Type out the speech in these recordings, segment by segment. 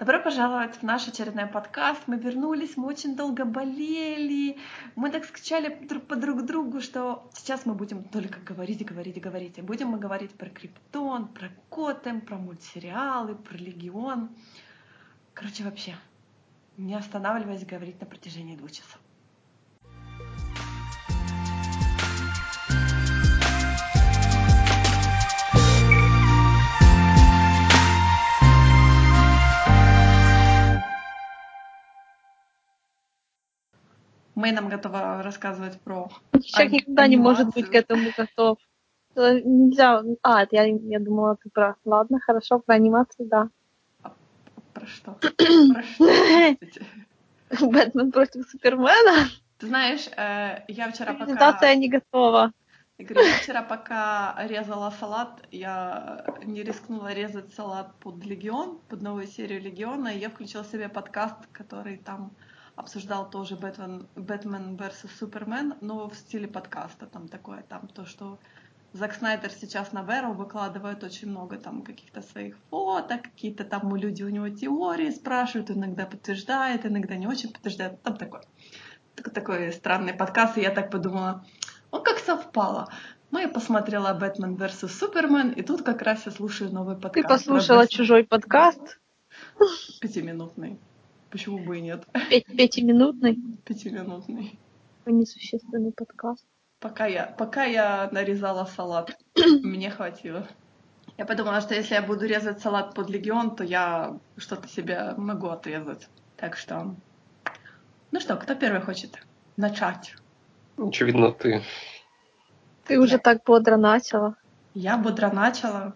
Добро пожаловать в наш очередной подкаст. Мы вернулись, мы очень долго болели, мы так скучали друг по друг другу, что сейчас мы будем только говорить, говорить, говорить. И будем мы говорить про криптон, про Котем, про мультсериалы, про Легион. Короче, вообще, не останавливаясь говорить на протяжении двух часов. Мэй нам готова рассказывать про Человек никогда не может быть к этому готов. Э, Нельзя. А, я, я думала, ты про. Ладно, хорошо, про анимацию, да. Про что? Про что? Бэтмен против Супермена. Ты знаешь, э, я вчера пока... Презентация не готова. Я говорю, я вчера пока резала салат, я не рискнула резать салат под Легион, под новую серию Легиона, и я включила себе подкаст, который там обсуждал тоже Бэтмен, Бэтмен vs. Супермен, но в стиле подкаста. Там такое, там то, что Зак Снайдер сейчас на Веру выкладывает очень много там каких-то своих фоток, какие-то там люди у него теории спрашивают, иногда подтверждает, иногда не очень подтверждает. Там такой, такой, такой странный подкаст, и я так подумала, он как совпало. Ну, я посмотрела Бэтмен vs. Супермен, и тут как раз я слушаю новый подкаст. Ты послушала чужой подкаст? Пятиминутный. Почему бы и нет? Пятиминутный? Пятиминутный. Несущественный подкаст. Пока я, пока я нарезала салат, мне хватило. Я подумала, что если я буду резать салат под легион, то я что-то себе могу отрезать. Так что... Ну что, кто первый хочет начать? Очевидно, ты. Ты уже так бодро начала. Я бодро начала?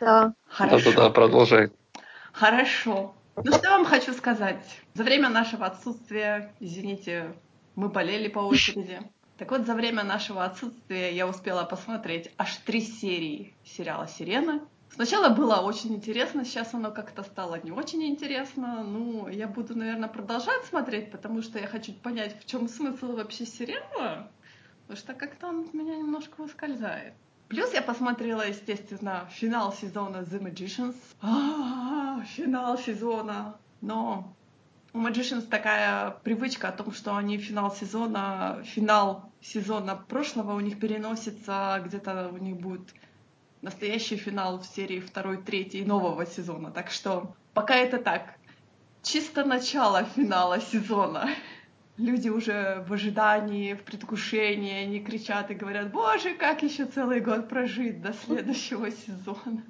Да. Хорошо. Да-да-да, продолжай. Хорошо. Ну что вам хочу сказать? За время нашего отсутствия, извините, мы болели по очереди. Так вот, за время нашего отсутствия я успела посмотреть аж три серии сериала «Сирена». Сначала было очень интересно, сейчас оно как-то стало не очень интересно. Ну, я буду, наверное, продолжать смотреть, потому что я хочу понять, в чем смысл вообще сериала. Потому что как-то он от меня немножко ускользает. Плюс я посмотрела, естественно, финал сезона The Magicians. А, финал сезона. Но у Magicians такая привычка о том, что они финал сезона, финал сезона прошлого у них переносится, где-то у них будет настоящий финал в серии второй, третьей нового сезона. Так что пока это так. Чисто начало финала сезона люди уже в ожидании, в предвкушении, они кричат и говорят, боже, как еще целый год прожить до следующего сезона.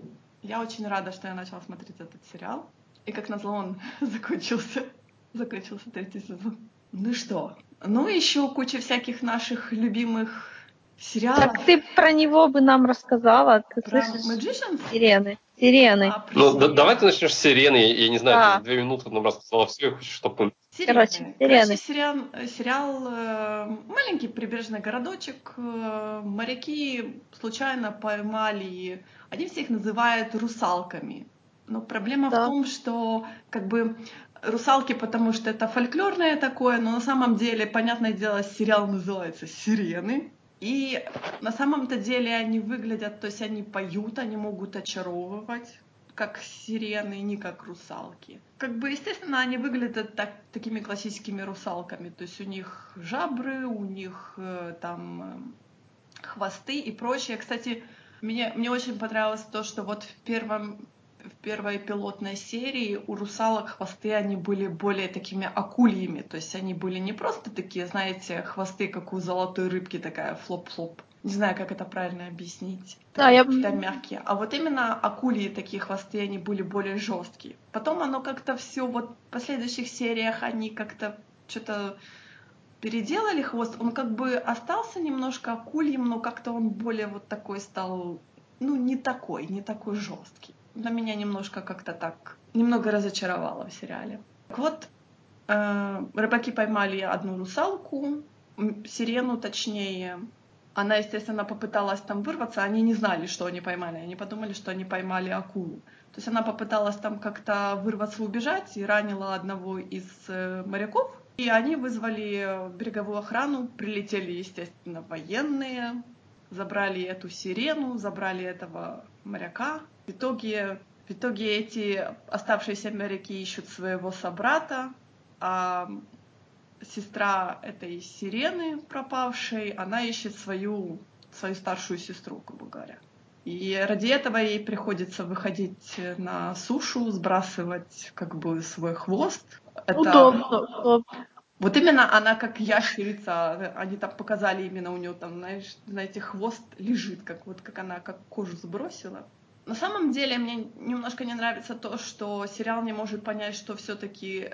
Я очень рада, что я начала смотреть этот сериал. И как назло он закончился. Закончился третий сезон. Ну что? Ну, еще куча всяких наших любимых сериалов. Так ты про него бы нам рассказала. Ты Про слышишь? Magicians? Сирены. Сирены. А, Ну, да- давай ты начнешь с сирены. Я, не знаю, Да. ты две минуты нам рассказала все, я хочу, чтобы Сирены. Короче, сирены. сериал, сериал э, маленький прибрежный городочек. э, моряки случайно поймали. Они всех называют русалками. Но проблема Да. в том, что как бы русалки, потому что это фольклорное такое, но на самом деле, понятное дело, сериал называется «Сирены». И на самом-то деле они выглядят, то есть они поют, они могут очаровывать, как сирены, не как русалки. Как бы, естественно, они выглядят так, такими классическими русалками. То есть у них жабры, у них э, там э, хвосты и прочее. Кстати, мне, мне очень понравилось то, что вот в первом в первой пилотной серии у русалок хвосты, они были более такими акульями. То есть они были не просто такие, знаете, хвосты, как у золотой рыбки, такая flop-flop. Не знаю, как это правильно объяснить. Да, я- Такие мягкие. А вот именно акульи такие хвосты, они были более жесткие. Потом оно как-то все вот в последующих сериях они как-то что-то переделали хвост. Он как бы остался немножко акульем, но как-то он более вот такой стал, ну, не такой, не такой жесткий. На меня немножко как-то так, немного разочаровало в сериале. Вот, э, рыбаки поймали одну русалку, сирену точнее. Она, естественно, попыталась там вырваться. Они не знали, что они поймали. Они подумали, что они поймали акулу. То есть она попыталась там как-то вырваться, убежать и ранила одного из э, моряков. И они вызвали береговую охрану. Прилетели, естественно, военные. Забрали эту сирену, забрали этого моряка. В итоге В итоге эти оставшиеся моряки ищут своего собрата, а сестра этой сирены пропавшей, она ищет свою, свою старшую сестру, грубо говоря. И ради этого ей приходится выходить на сушу, сбрасывать как бы свой хвост. Это... Удобно. Вот именно она как ящерица, они там показали именно у нее там, знаешь, знаете, хвост лежит, как вот как она как кожу сбросила. На самом деле мне немножко не нравится то, что сериал не может понять, что все-таки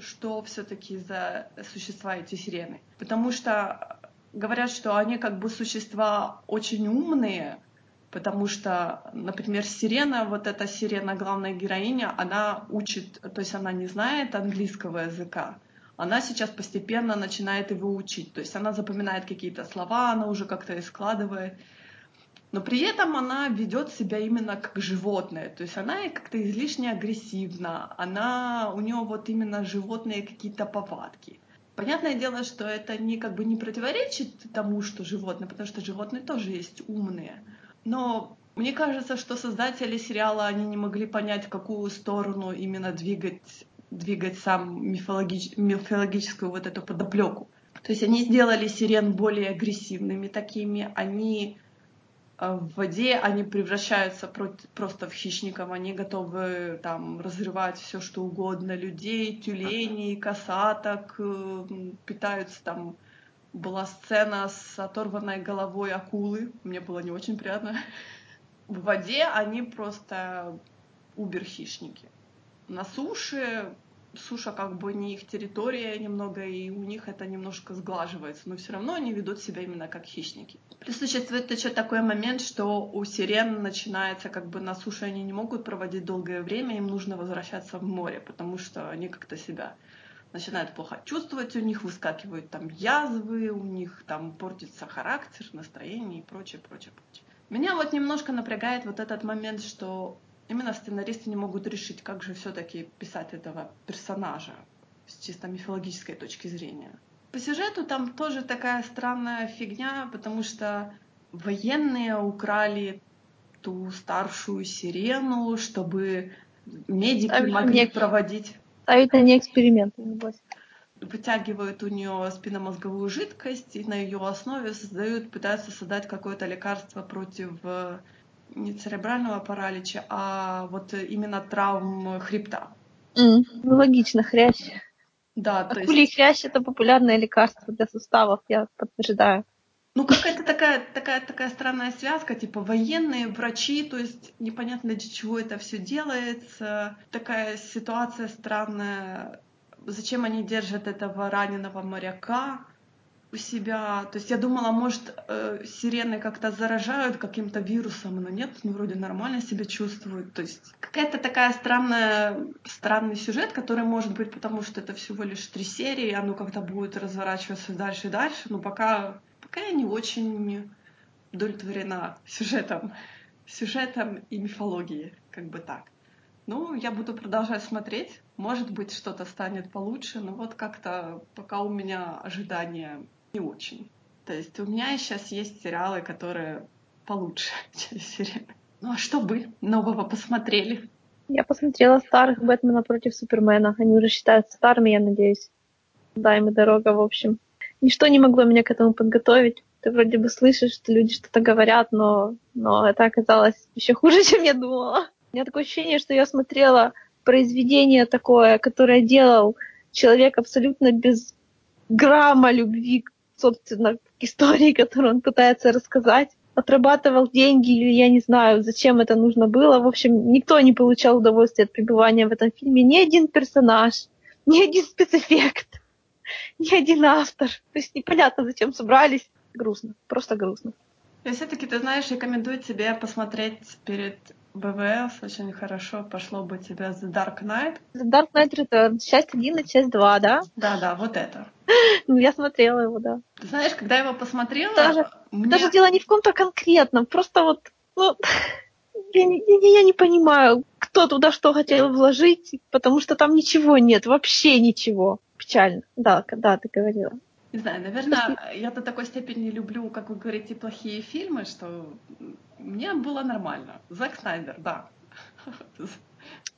что все-таки за существа эти сирены. Потому что говорят, что они как бы существа очень умные, потому что, например, сирена, вот эта сирена, главная героиня, она учит, то есть она не знает английского языка, она сейчас постепенно начинает его учить, то есть она запоминает какие-то слова, она уже как-то их складывает, но при этом она ведет себя именно как животное, то есть она как-то излишне агрессивна, она, у нее вот именно животные какие-то повадки. Понятное дело, что это не как бы не противоречит тому, что животные, потому что животные тоже есть умные. Но мне кажется, что создатели сериала, они не могли понять, в какую сторону именно двигать, двигать сам мифологич, мифологическую вот эту подоплеку. То есть они сделали сирен более агрессивными такими, они в воде они превращаются просто в хищников, они готовы там разрывать все что угодно, людей, тюленей, косаток, э, питаются там была сцена с оторванной головой акулы. Мне было не очень приятно. В воде они просто убер-хищники. На суше суша как бы не их территория немного, и у них это немножко сглаживается, но все равно они ведут себя именно как хищники. Плюс существует еще такой момент, что у сирен начинается как бы на суше они не могут проводить долгое время, им нужно возвращаться в море, потому что они как-то себя начинают плохо чувствовать, у них выскакивают там язвы, у них там портится характер, настроение и прочее, прочее, прочее. Меня вот немножко напрягает вот этот момент, что именно сценаристы не могут решить, как же все-таки писать этого персонажа с чисто мифологической точки зрения. По сюжету там тоже такая странная фигня, потому что военные украли ту старшую сирену, чтобы медики а могли мне... проводить а это не эксперименты, небось. Вытягивают у нее спинномозговую жидкость и на ее основе создают, пытаются создать какое-то лекарство против э, не церебрального паралича, а вот именно травм хребта. Mm, ну, логично, хрящ. Да, то Акулий есть... хрящ это популярное лекарство для суставов, я подтверждаю. Ну, какая-то такая, такая, такая странная связка, типа военные, врачи, то есть непонятно для чего это все делается. Такая ситуация странная. Зачем они держат этого раненого моряка у себя? То есть я думала, может, э, сирены как-то заражают каким-то вирусом, но нет, ну вроде нормально себя чувствуют. То есть какая-то такая странная, странный сюжет, который может быть, потому что это всего лишь три серии, оно как-то будет разворачиваться дальше и дальше, но пока пока я не очень удовлетворена сюжетом, сюжетом и мифологией, как бы так. Ну, я буду продолжать смотреть. Может быть, что-то станет получше, но вот как-то пока у меня ожидания не очень. То есть у меня сейчас есть сериалы, которые получше, чем сериалы. Ну а что вы нового посмотрели? Я посмотрела старых Бэтмена против Супермена. Они уже считаются старыми, я надеюсь. Да, им и дорога, в общем ничто не могло меня к этому подготовить. Ты вроде бы слышишь, что люди что-то говорят, но, но это оказалось еще хуже, чем я думала. У меня такое ощущение, что я смотрела произведение такое, которое делал человек абсолютно без грамма любви, собственно, истории, которую он пытается рассказать. Отрабатывал деньги, или я не знаю, зачем это нужно было. В общем, никто не получал удовольствия от пребывания в этом фильме. Ни один персонаж, ни один спецэффект ни один автор. То есть непонятно, зачем собрались. Грустно, просто грустно. Я все-таки, ты знаешь, рекомендую тебе посмотреть перед БВС очень хорошо пошло бы тебе The Dark Knight. The Dark Knight Returns, часть 1 и часть 2, да? Да, да, вот это. Ну, я смотрела его, да. Ты знаешь, когда я его посмотрела... Даже, мне... даже дело не в ком-то конкретном, просто вот, ну, я, я, я не понимаю, кто туда что хотел вложить, потому что там ничего нет, вообще ничего печально. Да, да, ты говорила. Не знаю, наверное, я до такой степени люблю, как вы говорите, плохие фильмы, что мне было нормально. Зак Снайдер, да.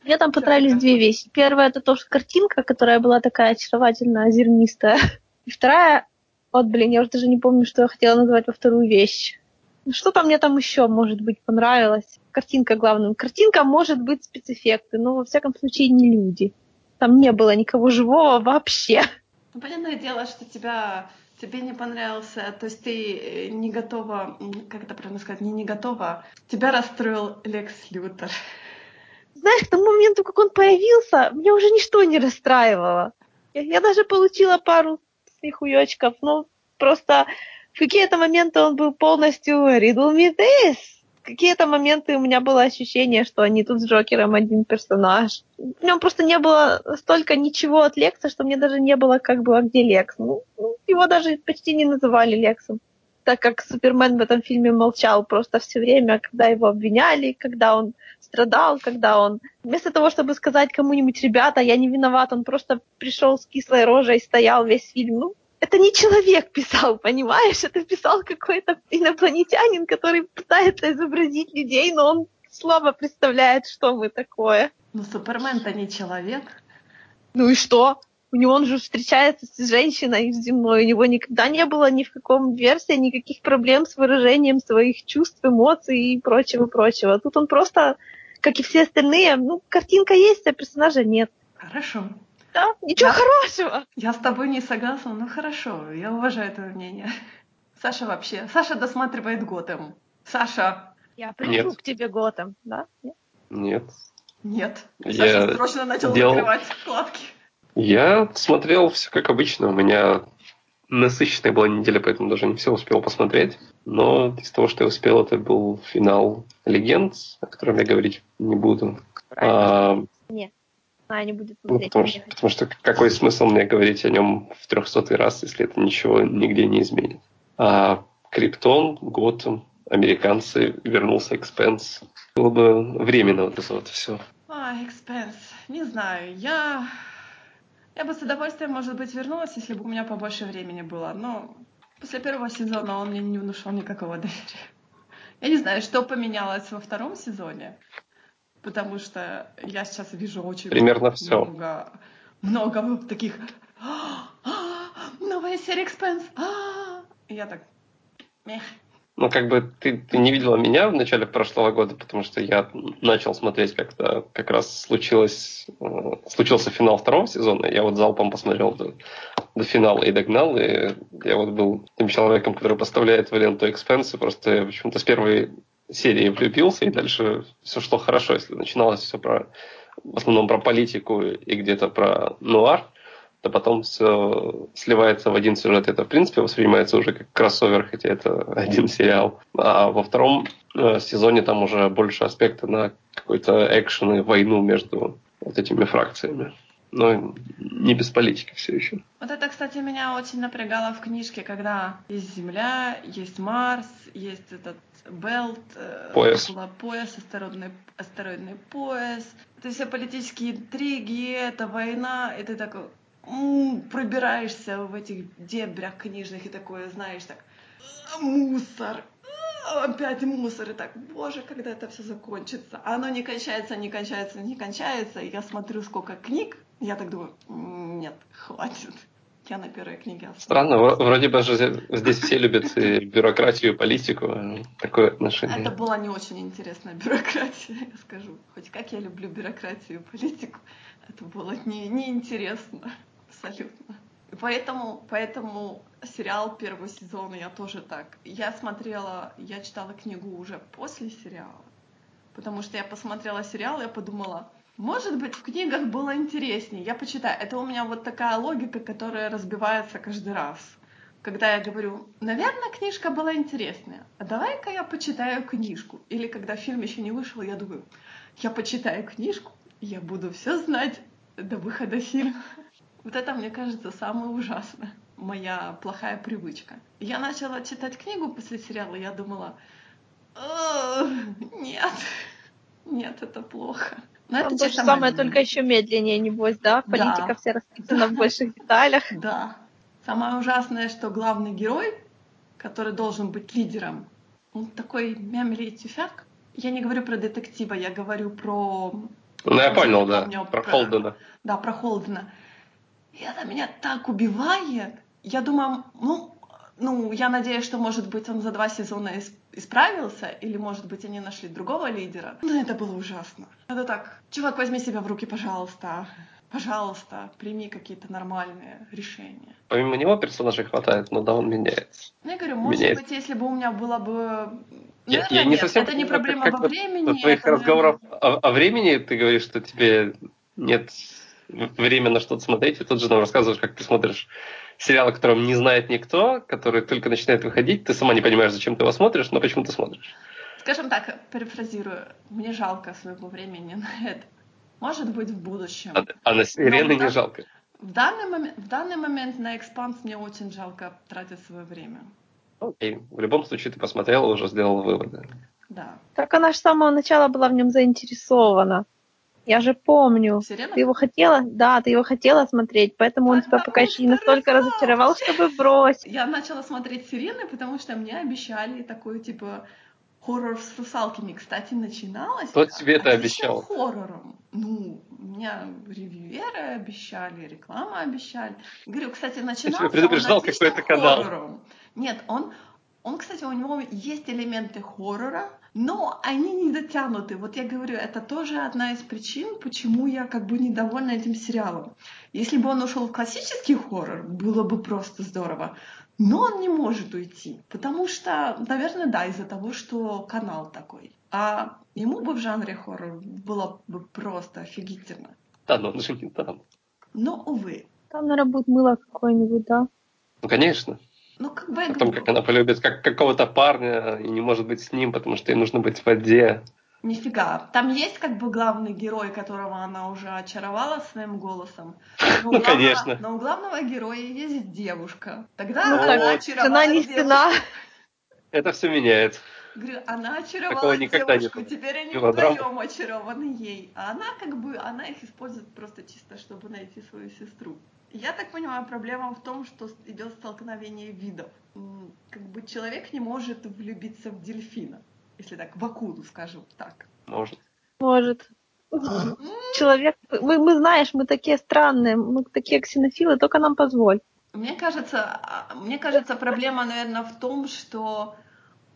Мне там понравились две вещи. Первая это то, что картинка, которая была такая очаровательно зернистая. И вторая, вот, блин, я уже даже не помню, что я хотела назвать во вторую вещь. Что-то мне там еще, может быть, понравилось. Картинка главным. Картинка может быть спецэффекты, но во всяком случае не люди. Там не было никого живого вообще. Ну, понятное дело, что тебя тебе не понравился, то есть ты э, не готова, как это правильно сказать, не не готова. Тебя расстроил Лекс Лютер. Знаешь, к тому моменту, как он появился, меня уже ничто не расстраивало. Я, я даже получила пару смехуёчков, но просто в какие-то моменты он был полностью riddle me this. Какие-то моменты у меня было ощущение, что они тут с Джокером один персонаж. В нем просто не было столько ничего от Лекса, что мне даже не было как бы, а где Лекс? Ну, ну, его даже почти не называли Лексом так как Супермен в этом фильме молчал просто все время, когда его обвиняли, когда он страдал, когда он... Вместо того, чтобы сказать кому-нибудь, ребята, я не виноват, он просто пришел с кислой рожей, стоял весь фильм. Ну, это не человек писал, понимаешь? Это писал какой-то инопланетянин, который пытается изобразить людей, но он слабо представляет, что мы такое. Ну, Супермен-то не человек. Ну и что? У него он же встречается с женщиной земной, у него никогда не было ни в каком версии никаких проблем с выражением своих чувств, эмоций и прочего-прочего. Тут он просто, как и все остальные, ну, картинка есть, а персонажа нет. Хорошо. Да, ничего Да. хорошего. Я с тобой не согласна, но хорошо, я уважаю твое мнение. Саша вообще, Саша досматривает Готэм. Саша, Я приду к тебе Готом, да? Нет. нет. Я Саша срочно начал делал- закрывать вкладки. Я смотрел все как обычно. У меня насыщенная была неделя, поэтому даже не все успел посмотреть. Но из того, что я успел, это был финал «Легенд», о котором я говорить не буду. А, Она не будет ну, смотреть. потому, не что, потому что какой смысл мне говорить о нем в трехсотый раз, если это ничего нигде не изменит. А Криптон, Готэм, американцы, вернулся Экспенс. Было бы временно вот это вот все. А, Экспенс. Не знаю, я... Я бы с удовольствием, может быть, вернулась, если бы у меня побольше времени было, но после первого сезона он мне не внушал никакого доверия. Я не знаю, что поменялось во втором сезоне, потому что я сейчас вижу очень Примерно все. много, много таких «А, а, новая серия Экспенс. а». Я так, мех. Ну, как бы ты, ты не видела меня в начале прошлого года, потому что я начал смотреть, когда как раз случилось, э, случился финал второго сезона. Я вот залпом посмотрел до, до финала и догнал. И я вот был тем человеком, который поставляет в ленту экспенсы. Просто я почему-то с первой серии влюбился, и дальше все шло хорошо. Если начиналось все про в основном про политику и где-то про нуар, то потом все сливается в один сюжет. Это, в принципе, воспринимается уже как кроссовер, хотя это один сериал. А во втором э, сезоне там уже больше аспекта на какой-то экшен и войну между вот этими фракциями. Но не без политики все еще. Вот это, кстати, меня очень напрягало в книжке, когда есть Земля, есть Марс, есть этот Белт, э, Пояс. пояс, астероидный, астероидный пояс. Это все политические интриги, это война, и ты такой м, пробираешься в этих дебрях книжных и такое, знаешь, так, «А, мусор, а, опять мусор, и так, боже, когда это все закончится. А оно не кончается, не кончается, не кончается. Я смотрю, сколько книг, я так думаю, «М, нет, хватит. Я на первой книге остановлюсь. Странно, вро- вроде бы же здесь все любят и бюрократию, и политику. а Такое отношение. Это была не очень интересная бюрократия, я скажу. Хоть как я люблю бюрократию и политику, это было не, неинтересно абсолютно. Поэтому, поэтому сериал первый сезон я тоже так. Я смотрела, я читала книгу уже после сериала, потому что я посмотрела сериал, я подумала, может быть, в книгах было интереснее. Я почитаю. Это у меня вот такая логика, которая разбивается каждый раз. Когда я говорю, наверное, книжка была интересная, а давай-ка я почитаю книжку. Или когда фильм еще не вышел, я думаю, я почитаю книжку, я буду все знать до выхода фильма. Вот это, мне кажется, самое ужасное. Моя плохая привычка. Я начала читать книгу после сериала, я думала, «Ugh, нет, нет, это плохо. Но Там это то же самое, только еще медленнее, небось, да? Политика Да. вся расписана в больших деталях. Да. Самое ужасное, что главный герой, который должен быть лидером, он такой мямли и тюфяк. Я не говорю про детектива, я говорю про... Ну, я понял, да. Про про- Холдена. Да, про Холдена. И это меня так убивает. Я думаю, ну, ну, я надеюсь, что, может быть, он за два сезона исправился, или, может быть, они нашли другого лидера. Но это было ужасно. Это так, чувак, возьми себя в руки, пожалуйста. Пожалуйста, прими какие-то нормальные решения. Помимо него персонажей хватает, но да, он меняется. Ну, я говорю, может Меняется. быть, если бы у меня было бы... Я- Наверное, я не нет, совсем это не проблема как- во времени. От твоих это, наверное, разговоров о, о времени ты говоришь, что тебе нет время на что-то смотреть, и тут же нам рассказываешь, как ты смотришь сериал, о котором не знает никто, который только начинает выходить, ты сама не понимаешь, зачем ты его смотришь, но почему ты смотришь. Скажем так, перефразирую, мне жалко своего времени на это. Может быть, в будущем. А, а на сирены не жалко. В данный, момент, в данный момент на экспанс мне очень жалко тратить свое время. Окей. В любом случае ты посмотрела, уже сделала выводы. Да. Так она же с самого начала была в нем заинтересована. Я же помню. Сирена? Ты его хотела? Да, ты его хотела смотреть, поэтому он тебя пока еще не настолько разочаровал, чтобы бросить. Я начала смотреть «Сирены», потому что мне обещали такой, типа, хоррор с русалками. Кстати, начиналось... Кто тебе это обещал? хоррором. Ну, меня ревьюеры обещали, реклама обещали. Говорю, кстати, начинался предупреждал он отличным какой-то канал. хоррором. Нет, он, он, кстати, у него есть элементы хоррора, но они не дотянуты. Вот я говорю, это тоже одна из причин, почему я как бы недовольна этим сериалом. Если бы он ушел в классический хоррор, было бы просто здорово. Но он не может уйти, потому что, наверное, да, из-за того, что канал такой. А ему бы в жанре хоррор было бы просто офигительно. Да, но он же не там. Но, увы. Там, наверное, будет мыло какое-нибудь, да? Ну, конечно. Ну, как бы О том, как она полюбит как какого-то парня и не может быть с ним, потому что ей нужно быть в воде. Нифига. Там есть как бы главный герой, которого она уже очаровала своим голосом. Но у Ну, главного- конечно. Но у главного героя есть девушка. Тогда Ну, она так, очаровала Стена не девушку. стена. Это все меняет. Говорю, она очаровала Такого никогда не девушку, было. теперь они Мелодрама. вдвоем очарованы ей. А она как бы, она их использует просто чисто, чтобы найти свою сестру. Я так понимаю, проблема в том, что идет столкновение видов. Как бы человек не может влюбиться в дельфина, если так, в акулу, скажем так. Может. Может. Человек, мы, мы знаешь, мы такие странные, мы такие ксенофилы, только нам позволь. Мне кажется, а, мне кажется, проблема, наверное, в том, что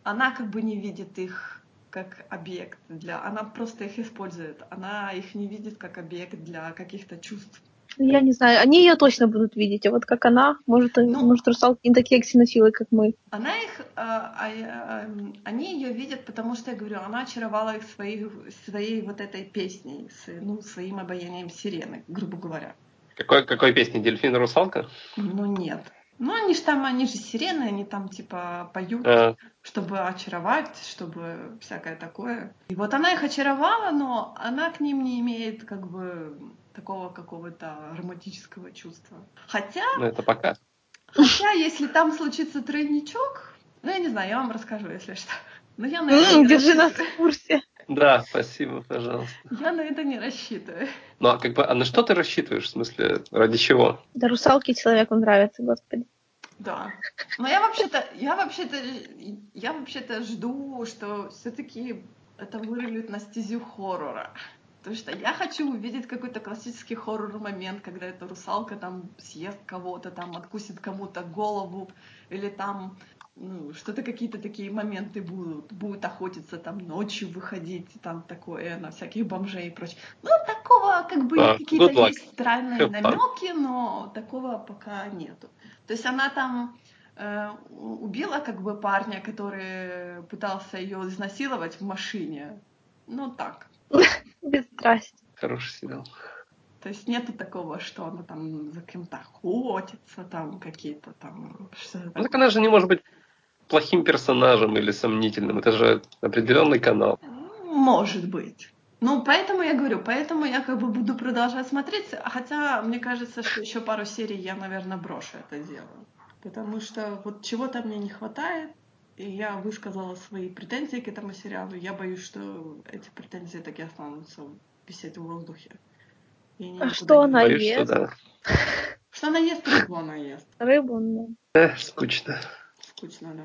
она как бы не видит их как объект для... Она просто их использует. Она их не видит как объект для каких-то чувств. Я не знаю, они ее точно будут видеть, а вот как она, может, Ну. может русалки не такие ксенофилы, как мы. Она их, а, а, а, м, они ее видят, потому что, я говорю, она очаровала их своей, своей вот этой песней, с, ну, своим обаянием сирены, грубо говоря. Какой, какой песни? Дельфин и русалка? Ну нет. Ну они же там, они же сирены, они там типа поют. А, чтобы очаровать, чтобы всякое такое. И вот она их очаровала, но она к ним не имеет как бы такого какого-то романтического чувства. Хотя, ну, это пока. хотя, если там случится тройничок, ну, я не знаю, я вам расскажу, если что. Но я на это не держи нас в курсе. Да, спасибо, пожалуйста. Я на это не рассчитываю. Ну, а как бы, а на что ты рассчитываешь? В смысле, ради чего? Да русалки человеку нравятся, господи. Да. Но я вообще-то, я вообще-то, я вообще-то жду, что все-таки это вырулит на стезю хоррора. Потому что я хочу увидеть какой-то классический хоррор момент, когда эта русалка там съест кого-то, там откусит кому-то голову, или там ну, что-то какие-то такие моменты будут. Будет охотиться там ночью выходить, там такое на всяких бомжей и прочее. Ну, такого как бы Да, какие-то есть странные Have намеки, но такого пока нету. То есть она там э, убила как бы парня, который пытался ее изнасиловать в машине. Ну так. Без страсти. Хороший сериал. То есть нету такого, что она там за кем-то охотится, там какие-то там что-то Ну, так она же не может быть плохим персонажем или сомнительным. Это же определенный канал. Может быть. Ну, поэтому я говорю, поэтому я как бы буду продолжать смотреть, хотя мне кажется, что еще пару серий я, наверное, брошу это дело. Потому что вот чего-то мне не хватает, я высказала свои претензии к этому сериалу. Я боюсь, что эти претензии так и останутся висеть в воздухе. И А что не она. Боюсь, что ест? да. Что она ест, рыбу она ест. Рыбу, ну. Эх, скучно. Скучно, да.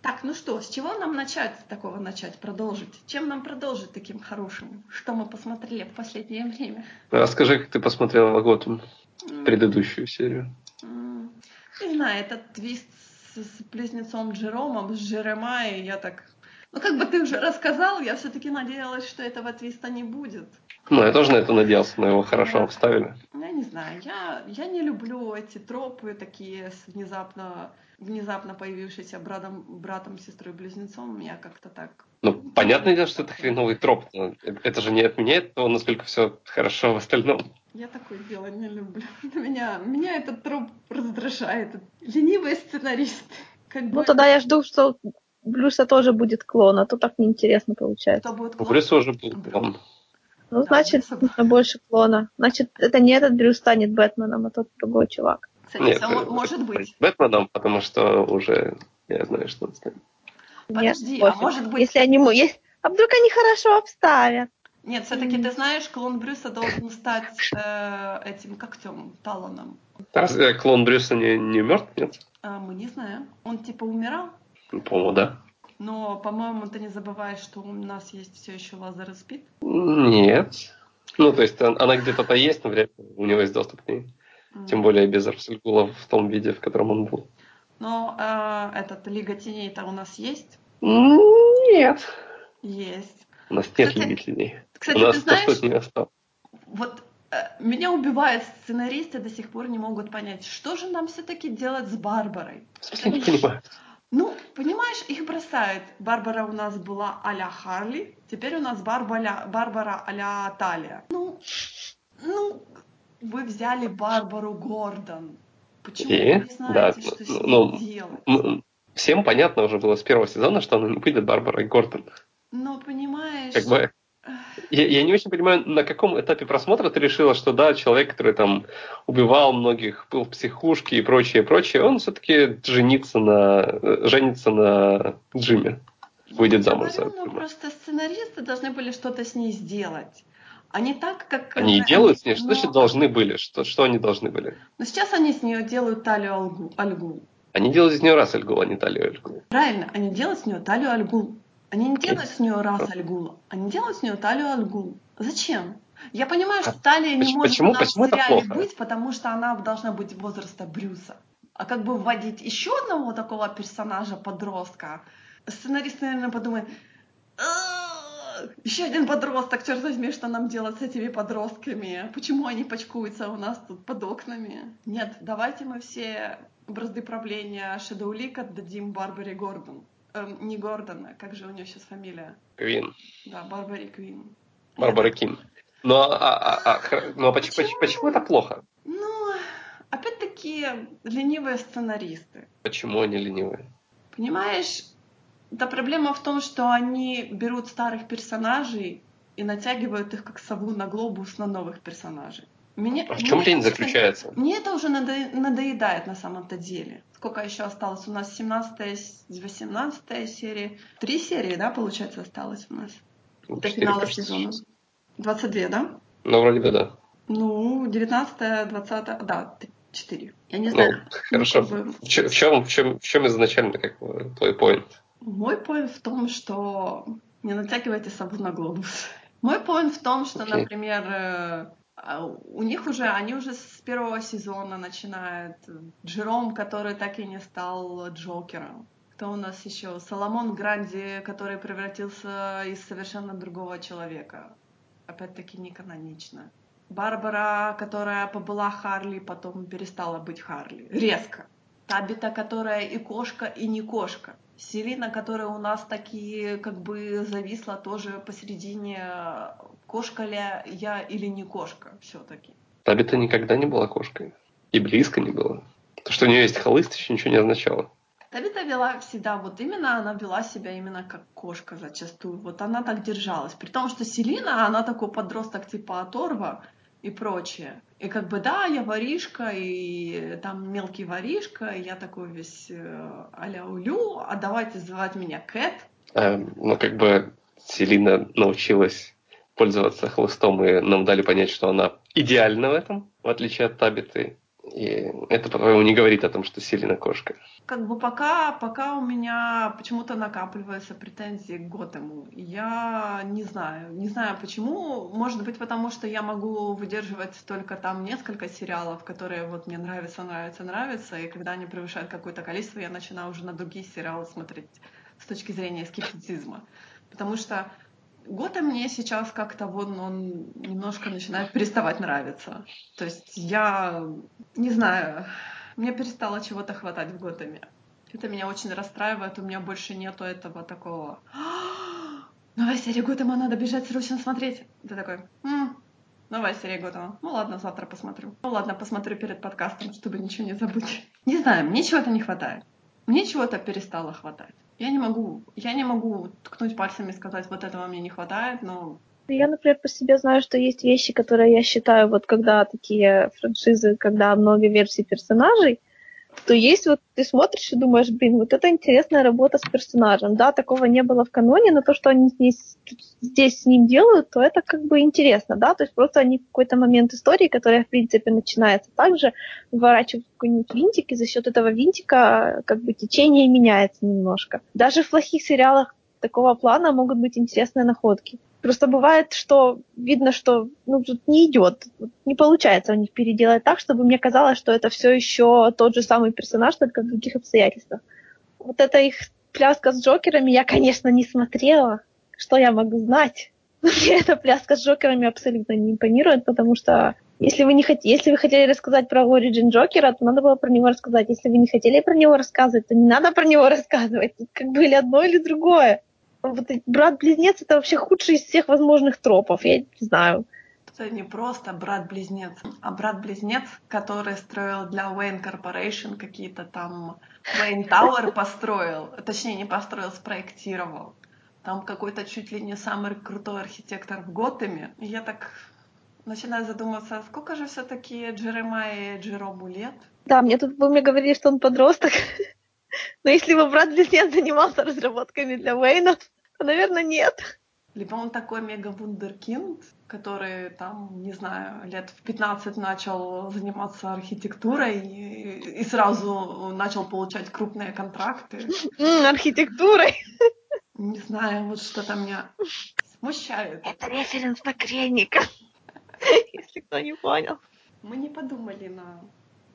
Так, ну что, с чего нам начать, с такого начать, продолжить? Чем нам продолжить таким хорошим? Что мы посмотрели в последнее время? Расскажи, как ты посмотрела Готэм, предыдущую серию. Не знаю, этот твист с, с близнецом Джеромом, с Джеремайей, я так... Ну, как бы ты уже рассказал, я все-таки надеялась, что этого твиста не будет. Ну, я тоже на это надеялся, но его хорошо Да. обставили. Я не знаю, я, я не люблю эти тропы такие с внезапно, внезапно появившиеся братом, братом, сестрой, близнецом. Я как-то так... Ну, понятное дело, что это хреновый троп. но Это же не отменяет того, насколько все хорошо в остальном. Я такое дело не люблю. Меня, меня этот троп раздражает. Ленивые сценаристы. Как бы, Ну тогда я жду, что у Брюса тоже будет клон, а то так неинтересно получается. кто будет У клон? Брюса уже был клон. Ну, Да, значит, нужно больше клона. Значит, это не этот Брюс станет Бэтменом, а тот другой чувак. Кстати, Нет, мо- э, может э, быть. Бэтменом, потому что уже я знаю, что он станет. Подожди, Нет, а может быть- Если они... А вдруг они хорошо обставят? Нет, все-таки ты знаешь, клон Брюса должен стать э, этим когтем, Талоном. Разве клон Брюса не, не мертв? Нет? А мы не знаем. Он типа умирал, Ну, По-моему, да. но, по-моему, ты не забываешь, что у нас есть все еще лазер и спид. Нет. Ну, то есть он- она где-то-то есть, но вряд ли у него есть доступ к ней. Тем более без Арсельгула в том виде, в котором он был. Но э, этот Лига Теней-то у нас есть? Нет. Есть. У нас нет Кстати- любителей. Кстати, у нас ты знаешь, нее осталось. вот э, меня убивают сценаристы, до сих пор не могут понять, что же нам все-таки делать с Барбарой. Не понимаю. Ну, понимаешь, их бросают. Барбара у нас была а-ля Харли, теперь у нас Барбара, Барбара а-ля Талия. Ну, ну, вы взяли Барбару Гордон. Почему И? вы не знаете, Да, что с ну, ней делать? М, Всем понятно уже было с первого сезона, что она не будет Барбарой Гордон. Ну, понимаешь... Как бы я, я не очень понимаю, на каком этапе просмотра ты решила, что да, человек, который там убивал многих, был в психушке и прочее, прочее, он все-таки женится на, э, женится на Джиме. выйдет замуж за ну, просто сценаристы должны были что-то с ней сделать. А не так, как... Они и э, делают с ней. Что но- значит должны были? Что, что они должны были? Но сейчас они с нее делают талию Альгу. Они делают из нее раз Альгул, а не талию Альгул. Правильно, они делают с нее талию Альгул. Они не делают с нее раз Альгула, они делают с нее талию Альгул. Зачем? Я понимаю, А что талия не поч- может почему- у нас почему в сериале быть, потому что она должна быть возраста Брюса. А как бы вводить еще одного такого персонажа, подростка, сценарист, наверное, подумает, еще один подросток, черт возьми, что нам делать с этими подростками? Почему они почкуются у нас тут под окнами? Нет, давайте мы все бразды правления League отдадим Барбаре Гордон. Эм, не Гордон, а как же у нее сейчас фамилия? Квин. Да, Барбаре Квин. Барбара Кин. Но, а, а- а- но почему, почему, почему это плохо? Ну, опять-таки, ленивые сценаристы. Почему они ленивые? Понимаешь, да проблема в том, что они берут старых персонажей и натягивают их как сову на глобус на новых персонажей. Мне, А в чем мне лень заключается? Мне это уже надо- надоедает на самом-то деле. Сколько еще осталось? У нас 17 18 серия. Три серии, да, получается, осталось у нас? До Четыре, финала кажется, сезона. сейчас. 22, да? Ну, вроде бы да. Ну, 19 20 да, 4. Я не Ну, знаю. хорошо. Ну, как бы- В чем, в чем, в чем изначально как твой поинт? Мой поинт в том, что не натягивайте сову на глобус. Мой поинт в том, что, Окей. например, э, у них уже, они уже с первого сезона начинают. Джером, который так и не стал Джокером. Кто у нас еще? Соломон Гранди, который превратился из совершенно другого человека. Опять-таки не канонично. Барбара, которая побыла Харли, потом перестала быть Харли. Резко. Табита, которая и кошка, и не кошка. Селина, которая у нас такие как бы зависла тоже посередине, кошка ли я или не кошка все-таки. Табита никогда не была кошкой. И близко не было. То, что у нее есть холыст, еще ничего не означало. Табита вела всегда, вот именно она вела себя именно как кошка зачастую. Вот она так держалась. При том, что Селина, она такой подросток типа оторва и прочее. И как бы да, я воришка, и там мелкий воришка, и я такой весь э, а-ля улю, а давайте звать меня Кэт. Эм, ну, как бы Селина научилась пользоваться хлыстом, и нам дали понять, что она идеальна в этом, в отличие от Табиты. И это, по-твоему, не говорит о том, что Селина кошка. Как бы пока, пока у меня почему-то накапливаются претензии к Готэму. Я не знаю. Не знаю почему. Может быть, потому что я могу выдерживать только там несколько сериалов, которые вот мне нравятся, нравятся, нравятся. И когда они превышают какое-то количество, я начинаю уже на другие сериалы смотреть с точки зрения скептицизма. Потому что Готэм мне сейчас как-то вон он немножко начинает переставать нравиться. То есть я не знаю, мне перестало чего-то хватать в Готэме. Это меня очень расстраивает, у меня больше нету этого такого. Новая серия Готэма, надо бежать срочно смотреть. Ты такой, М, новая серия Готэма. Ну ладно, завтра посмотрю. Ну ладно, посмотрю перед подкастом, чтобы ничего не забыть. Не знаю, мне чего-то не хватает. Мне чего-то перестало хватать. Я не могу, я не могу ткнуть пальцами и сказать, вот этого мне не хватает, но Я, например, по себе знаю, что есть вещи, которые я считаю, вот когда такие франшизы, когда много версий персонажей, то есть вот ты смотришь и думаешь, блин, вот это интересная работа с персонажем. Да, такого не было в каноне, но то, что они здесь, здесь с ним делают, то это как бы интересно, да, то есть просто они в какой-то момент истории, которая, в принципе, начинается так же, выворачивают какой-нибудь винтик, и за счет этого винтика как бы течение меняется немножко. Даже в плохих сериалах такого плана могут быть интересные находки. Просто бывает, что видно, что ну, тут не идет, не получается у них переделать так, чтобы мне казалось, что это все еще тот же самый персонаж, только в других обстоятельствах. Вот это их пляска с Джокерами я, конечно, не смотрела. Что я могу знать? Мне эта пляска с Джокерами абсолютно не импонирует, потому что если вы, не хот... если вы хотели рассказать про Origin Джокера, то надо было про него рассказать. Если вы не хотели про него рассказывать, то не надо про него рассказывать. Тут как бы или одно, или другое вот брат-близнец это вообще худший из всех возможных тропов, я не знаю. Это не просто брат-близнец, а брат-близнец, который строил для Wayne Corporation какие-то там... Wayne Tower построил, точнее не построил, спроектировал. Там какой-то чуть ли не самый крутой архитектор в Готэме. И я так начинаю задумываться, а сколько же все-таки Джеремайя и Джеробу лет? Да, мне тут вы мне говорили, что он подросток. Но если его брат-близнец занимался разработками для Уэйна, наверное, нет. Либо он такой мега-вундеркинд, который там, не знаю, лет в 15 начал заниматься архитектурой и, и сразу начал получать крупные контракты. Архитектурой? Не знаю, вот что-то меня смущает. Это референс на Кренника, если кто не понял. Мы не подумали на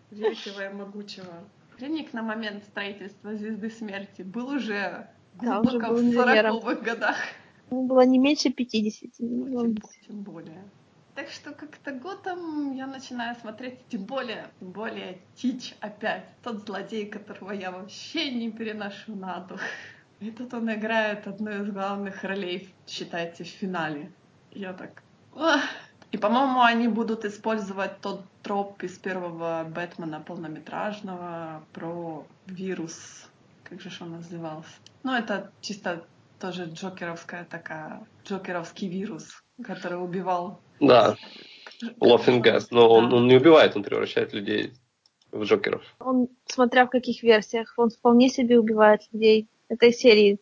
великого и могучего Клиник на момент строительства Звезды Смерти был уже да, уже в 40-х годах. Ему было не меньше 50. Тем, тем более. Так что как-то годом я начинаю смотреть, тем более, тем более Тич опять, тот злодей, которого я вообще не переношу на дух. И тут он играет одну из главных ролей, считайте, в финале. Я так... И, по-моему, они будут использовать тот троп из первого Бэтмена полнометражного про вирус. Как же он назывался? Ну, это чисто тоже джокеровская такая, джокеровский вирус, который убивал. Да, Лофингас. Но да. он, он не убивает, он превращает людей в джокеров. Он, смотря в каких версиях, он вполне себе убивает людей этой серии.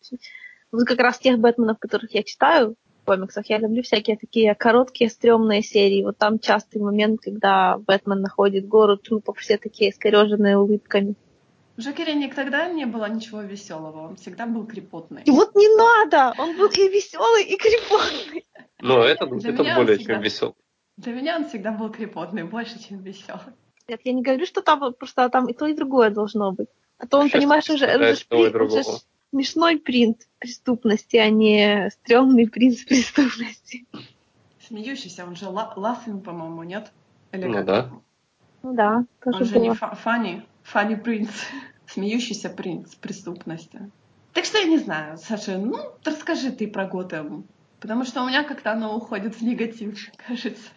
Вот как раз тех Бэтменов, которых я читаю, комиксах. Я люблю всякие такие короткие, стрёмные серии. Вот там частый момент, когда Бэтмен находит гору трупов, все такие искореженные улыбками. В Жокере никогда не было ничего веселого, он всегда был крепотный. И вот не надо! Он был и веселый, и крепотный. Но это, это более всегда, чем веселый. Для меня он всегда был крепотный, больше, чем веселый. Нет, я не говорю, что там просто там и то, и другое должно быть. А то он, Сейчас понимаешь, уже, уже, уже, смешной принт преступности, а не стрёмный принц преступности. Смеющийся, он же Лаффин, по-моему, нет? Или ну как? да. Ну да, тоже Он же было. не Фанни, Фанни принц, смеющийся принц преступности. Так что я не знаю, Саша, ну, расскажи ты про Готэм. Потому что у меня как-то оно уходит в негатив, кажется.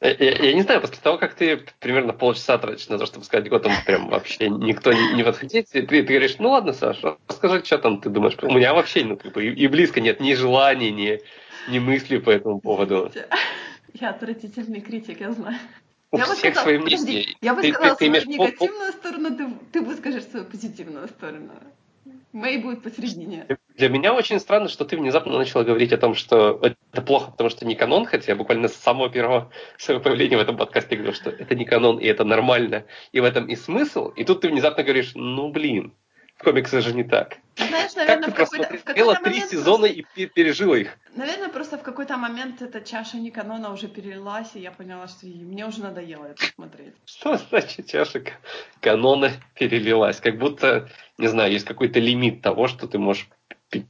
Я, я, не знаю, после того, как ты примерно полчаса тратишь на то, чтобы сказать год, там прям вообще никто не, не подходит, ты, ты говоришь, ну ладно, Саша, расскажи, что там ты думаешь. У меня вообще ну, как бы, и, и близко нет ни желаний, ни, ни мысли по этому поводу. Я отвратительный критик, я знаю. У я всех сказала, свои мнения. Я бы сказала ты, свою ты негативную сторону, ты, ты выскажешь свою позитивную сторону. Мои будет посередине. Для меня очень странно, что ты внезапно начала говорить о том, что это плохо, потому что не канон, хотя я буквально с самого первого своего появления в этом подкасте говорил, что это не канон, и это нормально, и в этом и смысл, и тут ты внезапно говоришь, ну блин, в комиксах же не так. Знаешь, наверное, как ты просмотрела три сезона и пережила их? Наверное, просто в какой-то момент эта чаша не канона уже перелилась, и я поняла, что мне уже надоело это смотреть. Что значит чаша канона перелилась? Как будто, не знаю, есть какой-то лимит того, что ты можешь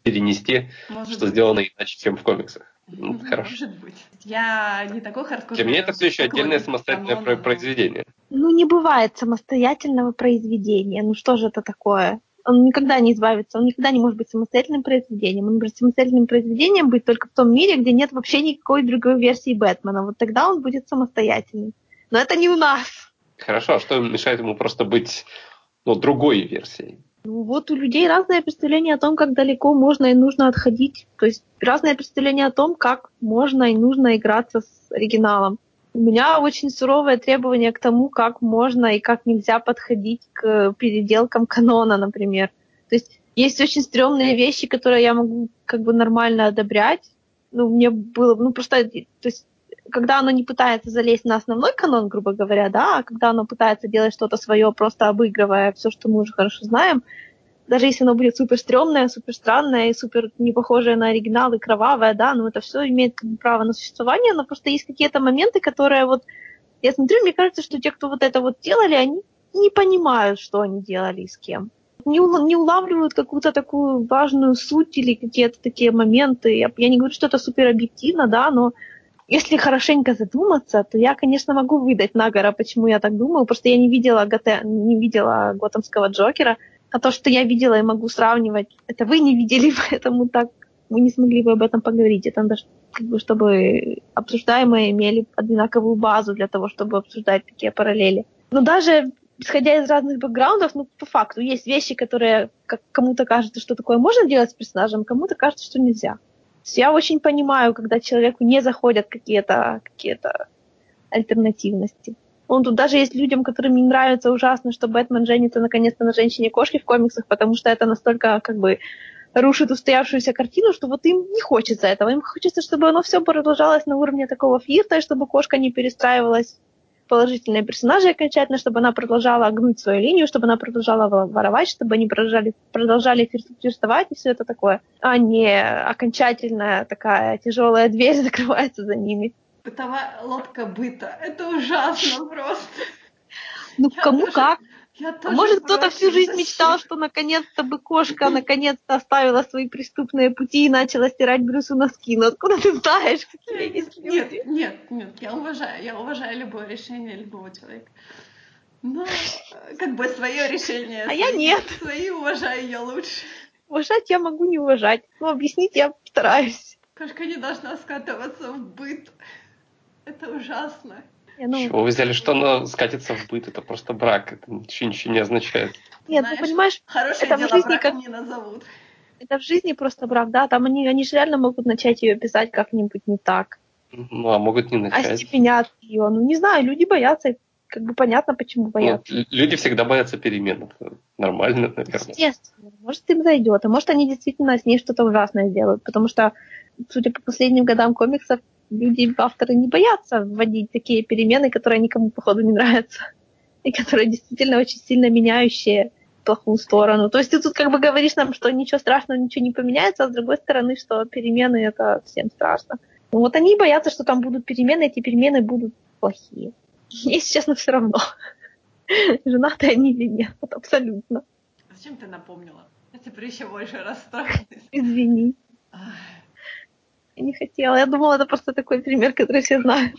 перенести, Может что быть. сделано иначе, чем в комиксах. Ну, хорошо. Может быть. Я не такой хардкор. Для меня это все еще отдельное самостоятельное канона, произведение. Ну, не бывает самостоятельного произведения. Ну, что же это такое? Он никогда не избавится, он никогда не может быть самостоятельным произведением. Он может самостоятельным произведением быть только в том мире, где нет вообще никакой другой версии Бэтмена. Вот тогда он будет самостоятельным. Но это не у нас. Хорошо, а что мешает ему просто быть ну, другой версией? Ну вот у людей разное представление о том, как далеко можно и нужно отходить. То есть разное представление о том, как можно и нужно играться с оригиналом. У меня очень суровое требование к тому, как можно и как нельзя подходить к переделкам канона, например. То есть есть очень стрёмные вещи, которые я могу как бы нормально одобрять. Ну, мне было, ну, просто, то есть, когда оно не пытается залезть на основной канон, грубо говоря, да, а когда оно пытается делать что-то свое, просто обыгрывая все, что мы уже хорошо знаем, даже если оно будет супер стрёмное, супер странное и супер не похожее на оригинал и кровавое, да, но это все имеет право на существование, но просто есть какие-то моменты, которые вот я смотрю, мне кажется, что те, кто вот это вот делали, они не понимают, что они делали и с кем. Не, не улавливают какую-то такую важную суть или какие-то такие моменты. Я, я не говорю, что это супер объективно, да, но если хорошенько задуматься, то я, конечно, могу выдать Нагора, почему я так думаю. Просто я не видела, Готе, не видела Готэмского Джокера. А то, что я видела и могу сравнивать, это вы не видели, поэтому так мы не смогли бы об этом поговорить. Это надо, как бы, чтобы обсуждаемые имели одинаковую базу для того, чтобы обсуждать такие параллели. Но даже исходя из разных бэкграундов, ну, по факту, есть вещи, которые как кому-то кажется, что такое можно делать с персонажем, кому-то кажется, что нельзя. я очень понимаю, когда человеку не заходят какие-то какие альтернативности. Он тут даже есть людям, которым не нравится ужасно, что Бэтмен женится наконец-то на женщине-кошке в комиксах, потому что это настолько как бы рушит устоявшуюся картину, что вот им не хочется этого. Им хочется, чтобы оно все продолжалось на уровне такого флирта, и чтобы кошка не перестраивалась в положительные персонажи окончательно, чтобы она продолжала гнуть свою линию, чтобы она продолжала воровать, чтобы они продолжали, продолжали флиртовать и все это такое, а не окончательная такая тяжелая дверь закрывается за ними бытовая лодка быта. Это ужасно просто. Ну, я кому тоже, как. Я тоже Может, кто-то всю жизнь мечтал, что наконец-то бы кошка наконец-то оставила свои преступные пути и начала стирать Брюсу носки. Но откуда ты знаешь, какие есть Нет, нет, нет. Я уважаю, я уважаю любое решение любого человека. Но как бы свое решение. А я нет. Свои уважаю я лучше. Уважать я могу не уважать. Но объяснить я постараюсь. Кошка не должна скатываться в быт. Это ужасно. Ну... Чего вы взяли, что она скатится в быт? Это просто брак. Это ничего, ничего не означает. Нет, ну, Знаешь, ну понимаешь, хорошее это дело в жизни как... не назовут. Это в жизни просто брак, да, там они, они же реально могут начать ее писать как-нибудь не так. Ну, а могут не начать. Остепенят ее. Ну, не знаю, люди боятся, как бы понятно, почему ну, боятся. Ну, люди всегда боятся перемен. Нормально, наверное. Естественно. Может, им зайдет. А может, они действительно с ней что-то ужасное сделают. Потому что, судя по последним годам комиксов, люди, авторы не боятся вводить такие перемены, которые никому, походу, не нравятся. И которые действительно очень сильно меняющие плохую сторону. То есть ты тут как бы говоришь нам, что ничего страшного, ничего не поменяется, а с другой стороны, что перемены это всем страшно. Ну вот они боятся, что там будут перемены, эти перемены будут плохие. Если честно, все равно. Женаты они или нет, вот абсолютно. Зачем ты напомнила? Я теперь еще больше расстроилась. Извини. Я не хотела. Я думала, это просто такой пример, который все знают.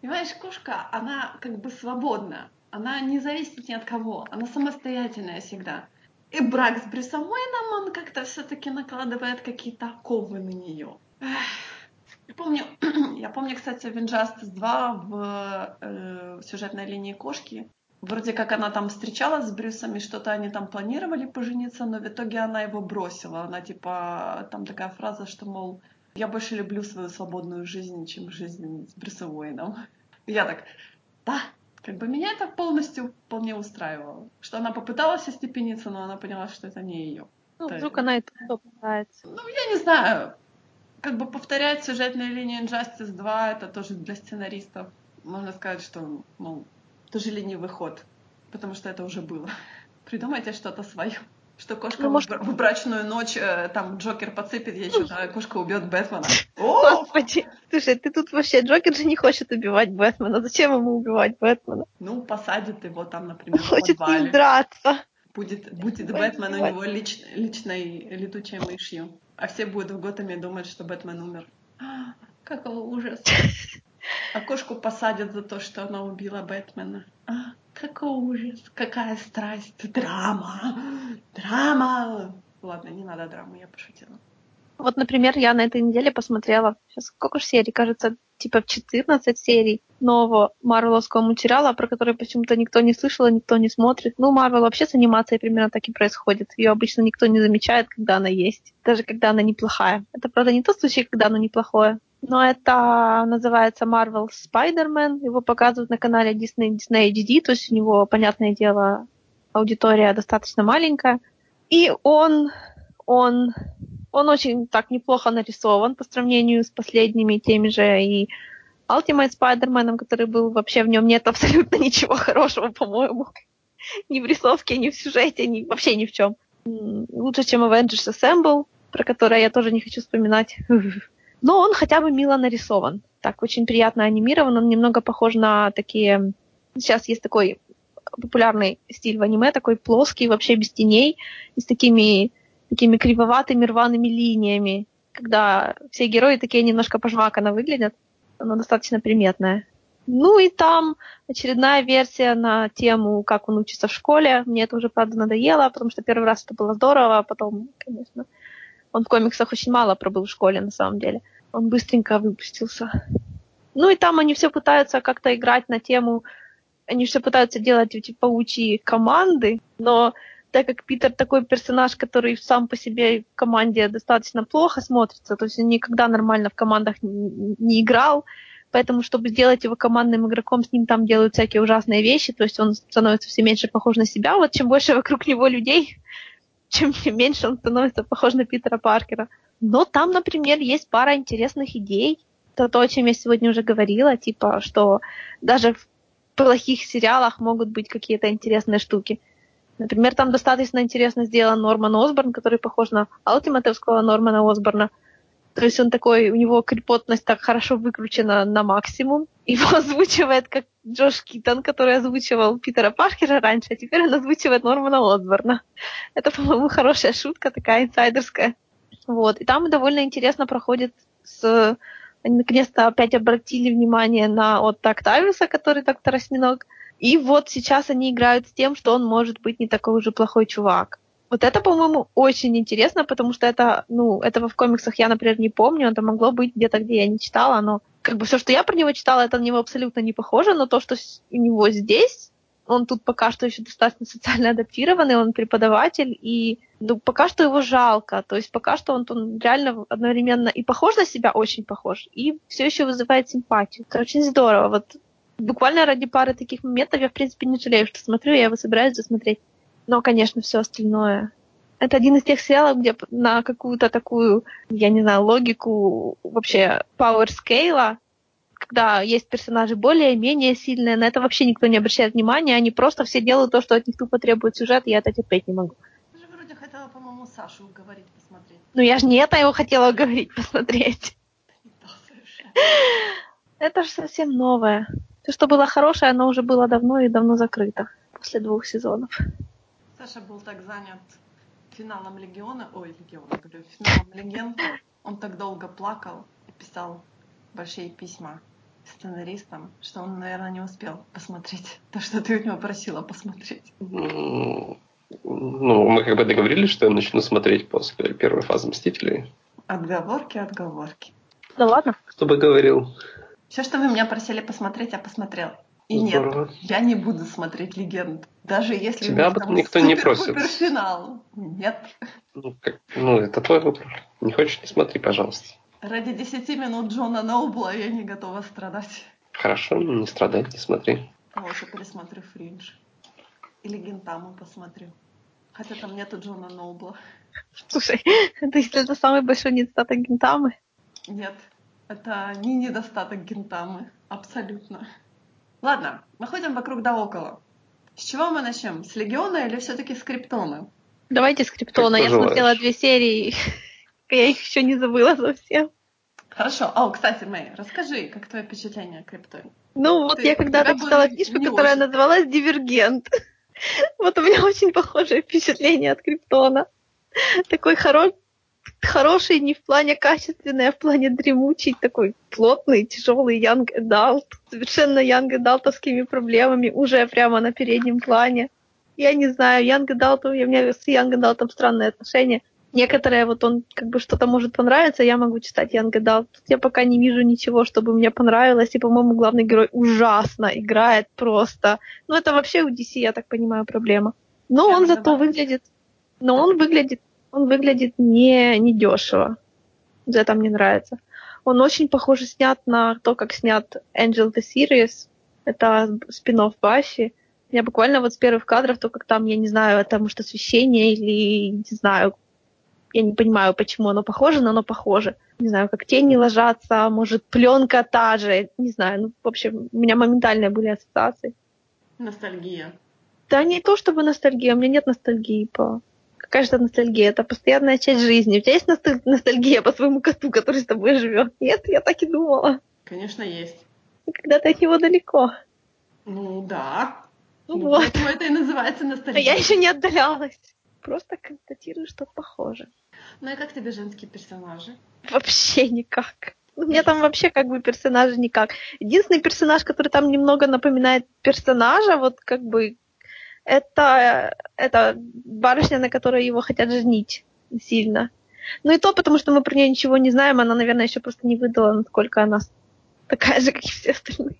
Понимаешь, кошка, она как бы свободна. Она не зависит ни от кого. Она самостоятельная всегда. И брак с Брюсом Уэйном, он как-то все-таки накладывает какие-то оковы на нее. Я помню, я помню, кстати, в Injustice 2 в э, сюжетной линии кошки. Вроде как она там встречалась с Брюсом, и что-то они там планировали пожениться, но в итоге она его бросила. Она типа, там такая фраза, что, мол, я больше люблю свою свободную жизнь, чем жизнь с Брюсом Уэйном. Я так, да, как бы меня это полностью вполне устраивало. Что она попыталась остепениться, но она поняла, что это не ее. Ну, вдруг она это попытается. Ну, я не знаю. как бы повторять сюжетные линии Injustice 2, это тоже для сценаристов. Можно сказать, что, ну, тоже ленивый ход, потому что это уже было. Придумайте что-то свое. Что кошка ну, может... в брачную ночь, э, там Джокер подсыпет ей что-то, а кошка убьет Бэтмена. Господи, слушай, ты тут вообще, Джокер же не хочет убивать Бэтмена. Зачем ему убивать Бэтмена? Ну, посадит его там, например, хочет с ним драться. Будет, будет Бэтмен у него лич, личной летучей мышью. А все будут в Готэме думать, что Бэтмен умер. А, какой ужас. А кошку посадят за то, что она убила Бэтмена. А, какой ужас, какая страсть, драма, драма. Ладно, не надо драмы, я пошутила. Вот, например, я на этой неделе посмотрела, сейчас сколько же серий, кажется, типа 14 серий нового марвеловского материала, про который почему-то никто не слышал никто не смотрит. Ну, Марвел вообще с анимацией примерно так и происходит. Ее обычно никто не замечает, когда она есть, даже когда она неплохая. Это, правда, не тот случай, когда она неплохое. Но это называется Marvel Spider-Man. Его показывают на канале Disney, Disney HD, то есть у него, понятное дело, аудитория достаточно маленькая. И он, он, он очень так неплохо нарисован по сравнению с последними теми же и Ultimate Spider-Man, который был, вообще в нем нет абсолютно ничего хорошего, по-моему. ни в рисовке, ни в сюжете, ни, вообще ни в чем. Лучше, чем Avengers Assemble, про который я тоже не хочу вспоминать. Но он хотя бы мило нарисован. Так, очень приятно анимирован. Он немного похож на такие... Сейчас есть такой популярный стиль в аниме, такой плоский, вообще без теней, и с такими, такими кривоватыми рваными линиями, когда все герои такие немножко пожмаканно выглядят. Оно достаточно приметное. Ну и там очередная версия на тему, как он учится в школе. Мне это уже, правда, надоело, потому что первый раз это было здорово, а потом, конечно, он в комиксах очень мало пробыл в школе, на самом деле. Он быстренько выпустился. Ну и там они все пытаются как-то играть на тему, они все пытаются делать эти паучьи команды, но так как Питер такой персонаж, который сам по себе в команде достаточно плохо смотрится, то есть он никогда нормально в командах не, играл, поэтому, чтобы сделать его командным игроком, с ним там делают всякие ужасные вещи, то есть он становится все меньше похож на себя. Вот чем больше вокруг него людей, чем меньше он становится похож на Питера Паркера. Но там, например, есть пара интересных идей. Это то, о чем я сегодня уже говорила, типа, что даже в плохих сериалах могут быть какие-то интересные штуки. Например, там достаточно интересно сделан Норман Осборн, который похож на алтиматовского Нормана Осборна. То есть он такой, у него крепотность так хорошо выкручена на максимум. Его озвучивает как Джош Китон, который озвучивал Питера Паркера раньше, а теперь он озвучивает Нормана Осборна. Это, по-моему, хорошая шутка, такая инсайдерская. Вот. И там довольно интересно проходит с... Они наконец-то опять обратили внимание на от Октавиуса, который доктор Осьминог. И вот сейчас они играют с тем, что он может быть не такой уже плохой чувак. Вот это, по-моему, очень интересно, потому что это, ну, этого в комиксах я, например, не помню, это могло быть где-то, где я не читала, но как бы все, что я про него читала, это на него абсолютно не похоже, но то, что у него здесь, он тут пока что еще достаточно социально адаптированный, он преподаватель, и ну, пока что его жалко. То есть пока что он, он реально одновременно и похож на себя, очень похож, и все еще вызывает симпатию. Это очень здорово. Вот буквально ради пары таких моментов я, в принципе, не жалею, что смотрю, я его собираюсь досмотреть. Но, конечно, все остальное это один из тех сериалов, где на какую-то такую, я не знаю, логику вообще power scale, когда есть персонажи более-менее сильные, на это вообще никто не обращает внимания, они просто все делают то, что от них тупо требует сюжет, и я это терпеть не могу. Ты же вроде хотела, по-моему, Сашу уговорить посмотреть. Ну я же не это его хотела уговорить посмотреть. Это же совсем новое. То, что было хорошее, оно уже было давно и давно закрыто. После двух сезонов. Саша был так занят финалом Легиона, ой, Легиона, говорю, финалом Легенд, он так долго плакал и писал большие письма сценаристам, что он, наверное, не успел посмотреть то, что ты у него просила посмотреть. Ну, мы как бы договорились, что я начну смотреть после первой фазы Мстителей. Отговорки, отговорки. Да ладно. Кто бы говорил? Все, что вы меня просили посмотреть, я посмотрел. И Здорово. нет, я не буду смотреть легенд. Даже если Тебя об этом никто не просит. финал. Нет. Ну, как, ну, это твой выбор. Не хочешь, не смотри, пожалуйста. Ради 10 минут Джона Ноубла я не готова страдать. Хорошо, ну не страдай, не смотри. Лучше пересмотрю Фриндж. Или Гентаму посмотрю. Хотя там нету Джона Ноубла. Слушай, это если это самый большой недостаток Гентамы. Нет, это не недостаток гентамы, абсолютно. Ладно, мы ходим вокруг да около. С чего мы начнем? С Легиона или все-таки с Криптона? Давайте с Криптона. Я смотрела две серии, я их еще не забыла совсем. Хорошо. О, кстати, Мэй, расскажи, как твое впечатление о Криптоне? Ну, вот Ты- я когда-то читала книжку, которая очень. называлась «Дивергент». Вот у меня очень похожее впечатление от Криптона. Такой хоро- хороший не в плане качественный, а в плане дремучий, такой плотный, тяжелый young adult, совершенно young adultовскими проблемами, уже прямо на переднем плане. Я не знаю, young adult, у меня с young adult странные отношения. Некоторые вот он как бы что-то может понравиться, я могу читать Young Adult. Тут я пока не вижу ничего, чтобы мне понравилось, и, по-моему, главный герой ужасно играет просто. Ну, это вообще у DC, я так понимаю, проблема. Но Прямо он зато добавить? выглядит... Но он выглядит... Он выглядит не, не дешево. Это мне нравится. Он очень похоже снят на то, как снят Angel the Series. Это спин Баффи. Я буквально вот с первых кадров, то как там, я не знаю, это может освещение или, не знаю, я не понимаю, почему оно похоже, но оно похоже. Не знаю, как тени ложатся, может, пленка та же, не знаю. Ну, в общем, у меня моментальные были ассоциации. Ностальгия. Да не то чтобы ностальгия, у меня нет ностальгии по... Какая же это ностальгия? Это постоянная часть жизни. У тебя есть носталь- ностальгия по своему коту, который с тобой живет? Нет, я так и думала. Конечно, есть. Когда ты от него далеко. Ну да. Ну Ну, вот. Поэтому это и называется А ностальгия. я еще не отдалялась. Просто констатирую, что похоже. Ну и как тебе женские персонажи? Вообще никак. У меня там вообще как бы персонажи никак. Единственный персонаж, который там немного напоминает персонажа, вот как бы это, это барышня, на которой его хотят женить сильно. Ну и то, потому что мы про нее ничего не знаем, она, наверное, еще просто не выдала, насколько она такая же, как и все остальные.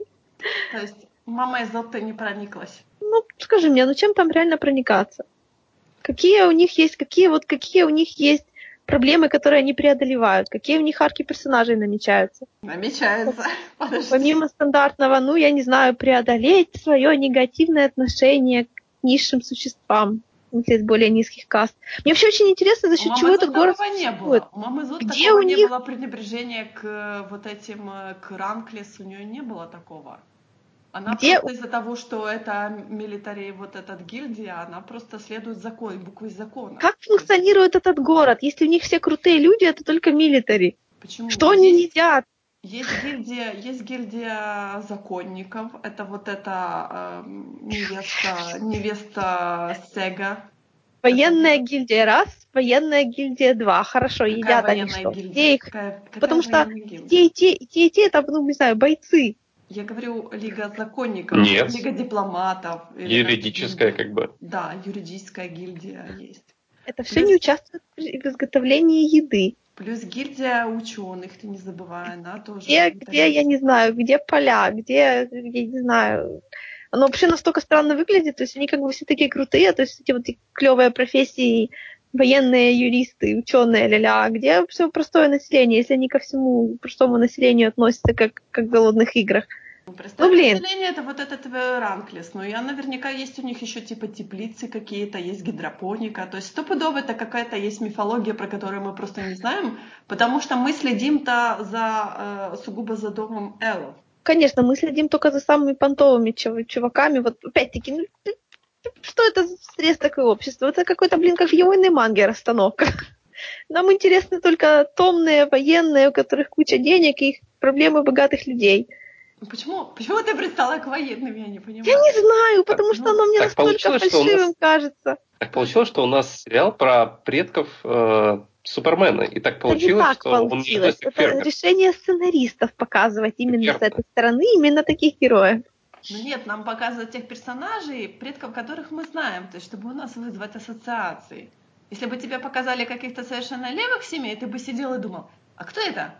То есть мама Изотта не прониклась. Ну, скажи мне, ну чем там реально проникаться? Какие у них есть, какие вот какие у них есть проблемы, которые они преодолевают? Какие у них арки персонажей намечаются? Намечается. Подожди. Помимо стандартного, ну, я не знаю, преодолеть свое негативное отношение к низшим существам, смысле, из более низких каст. Мне вообще очень интересно, за счет чего этот город не было. У мамы Зот Где такого у не них- было пренебрежения к э, вот этим, э, к Ранклес, у нее не было такого. Она Где просто из-за того, что это милитари, вот этот гильдия, она просто следует закон, букве закона. Как функционирует этот город, если у них все крутые люди, это только милитари? Почему? Что они Есть- едят? Есть гильдия, есть гильдия законников. Это вот эта эм, невеста, невеста Сега. Военная гильдия раз, военная гильдия два. Хорошо, Какая едят они что? гильдия? Где их? Какая- какая Потому что гильдия? те, и те, и те, и те, это, ну, не знаю, бойцы. Я говорю Лига законников, Нет. Лига дипломатов. Юридическая, как-то как бы. Да, юридическая гильдия есть. Это все Плюс- не участвуют в изготовлении еды. Плюс гильдия ученых, ты не забывай, она тоже. Где, где, я не знаю, где поля, где, я не знаю. Оно вообще настолько странно выглядит, то есть они как бы все такие крутые, то есть эти вот клевые профессии, военные юристы, ученые, ля-ля, где все простое население, если они ко всему простому населению относятся как, как в голодных играх. Ну, представь, Ну, блин. это вот этот ранклес. Ну, я наверняка есть у них еще типа теплицы какие-то, есть гидропоника. То есть стопудово это какая-то есть мифология, про которую мы просто не знаем, потому что мы следим-то за э, сугубо за домом Эллов. Конечно, мы следим только за самыми понтовыми чув- чуваками. Вот опять-таки, ну, что это за срез такое общество? Это какой-то, блин, как в юойной манге расстановка. Нам интересны только томные, военные, у которых куча денег и их проблемы богатых людей. Ну, Почему, почему ты пристала к военным, я не понимаю. Я не знаю, потому что ну, оно мне так настолько у нас- фальшивым кажется. Так получилось, что у нас сериал про предков э, Супермена. И так получилось, так что он не получилось. к Это решение сценаристов показывать именно с Верно. этой стороны, именно таких героев. Ну нет, нам показывают тех персонажей, предков которых мы знаем, то есть чтобы у нас вызвать ассоциации. Если бы тебе показали каких-то совершенно левых семей, ты бы сидел и думал, а кто это?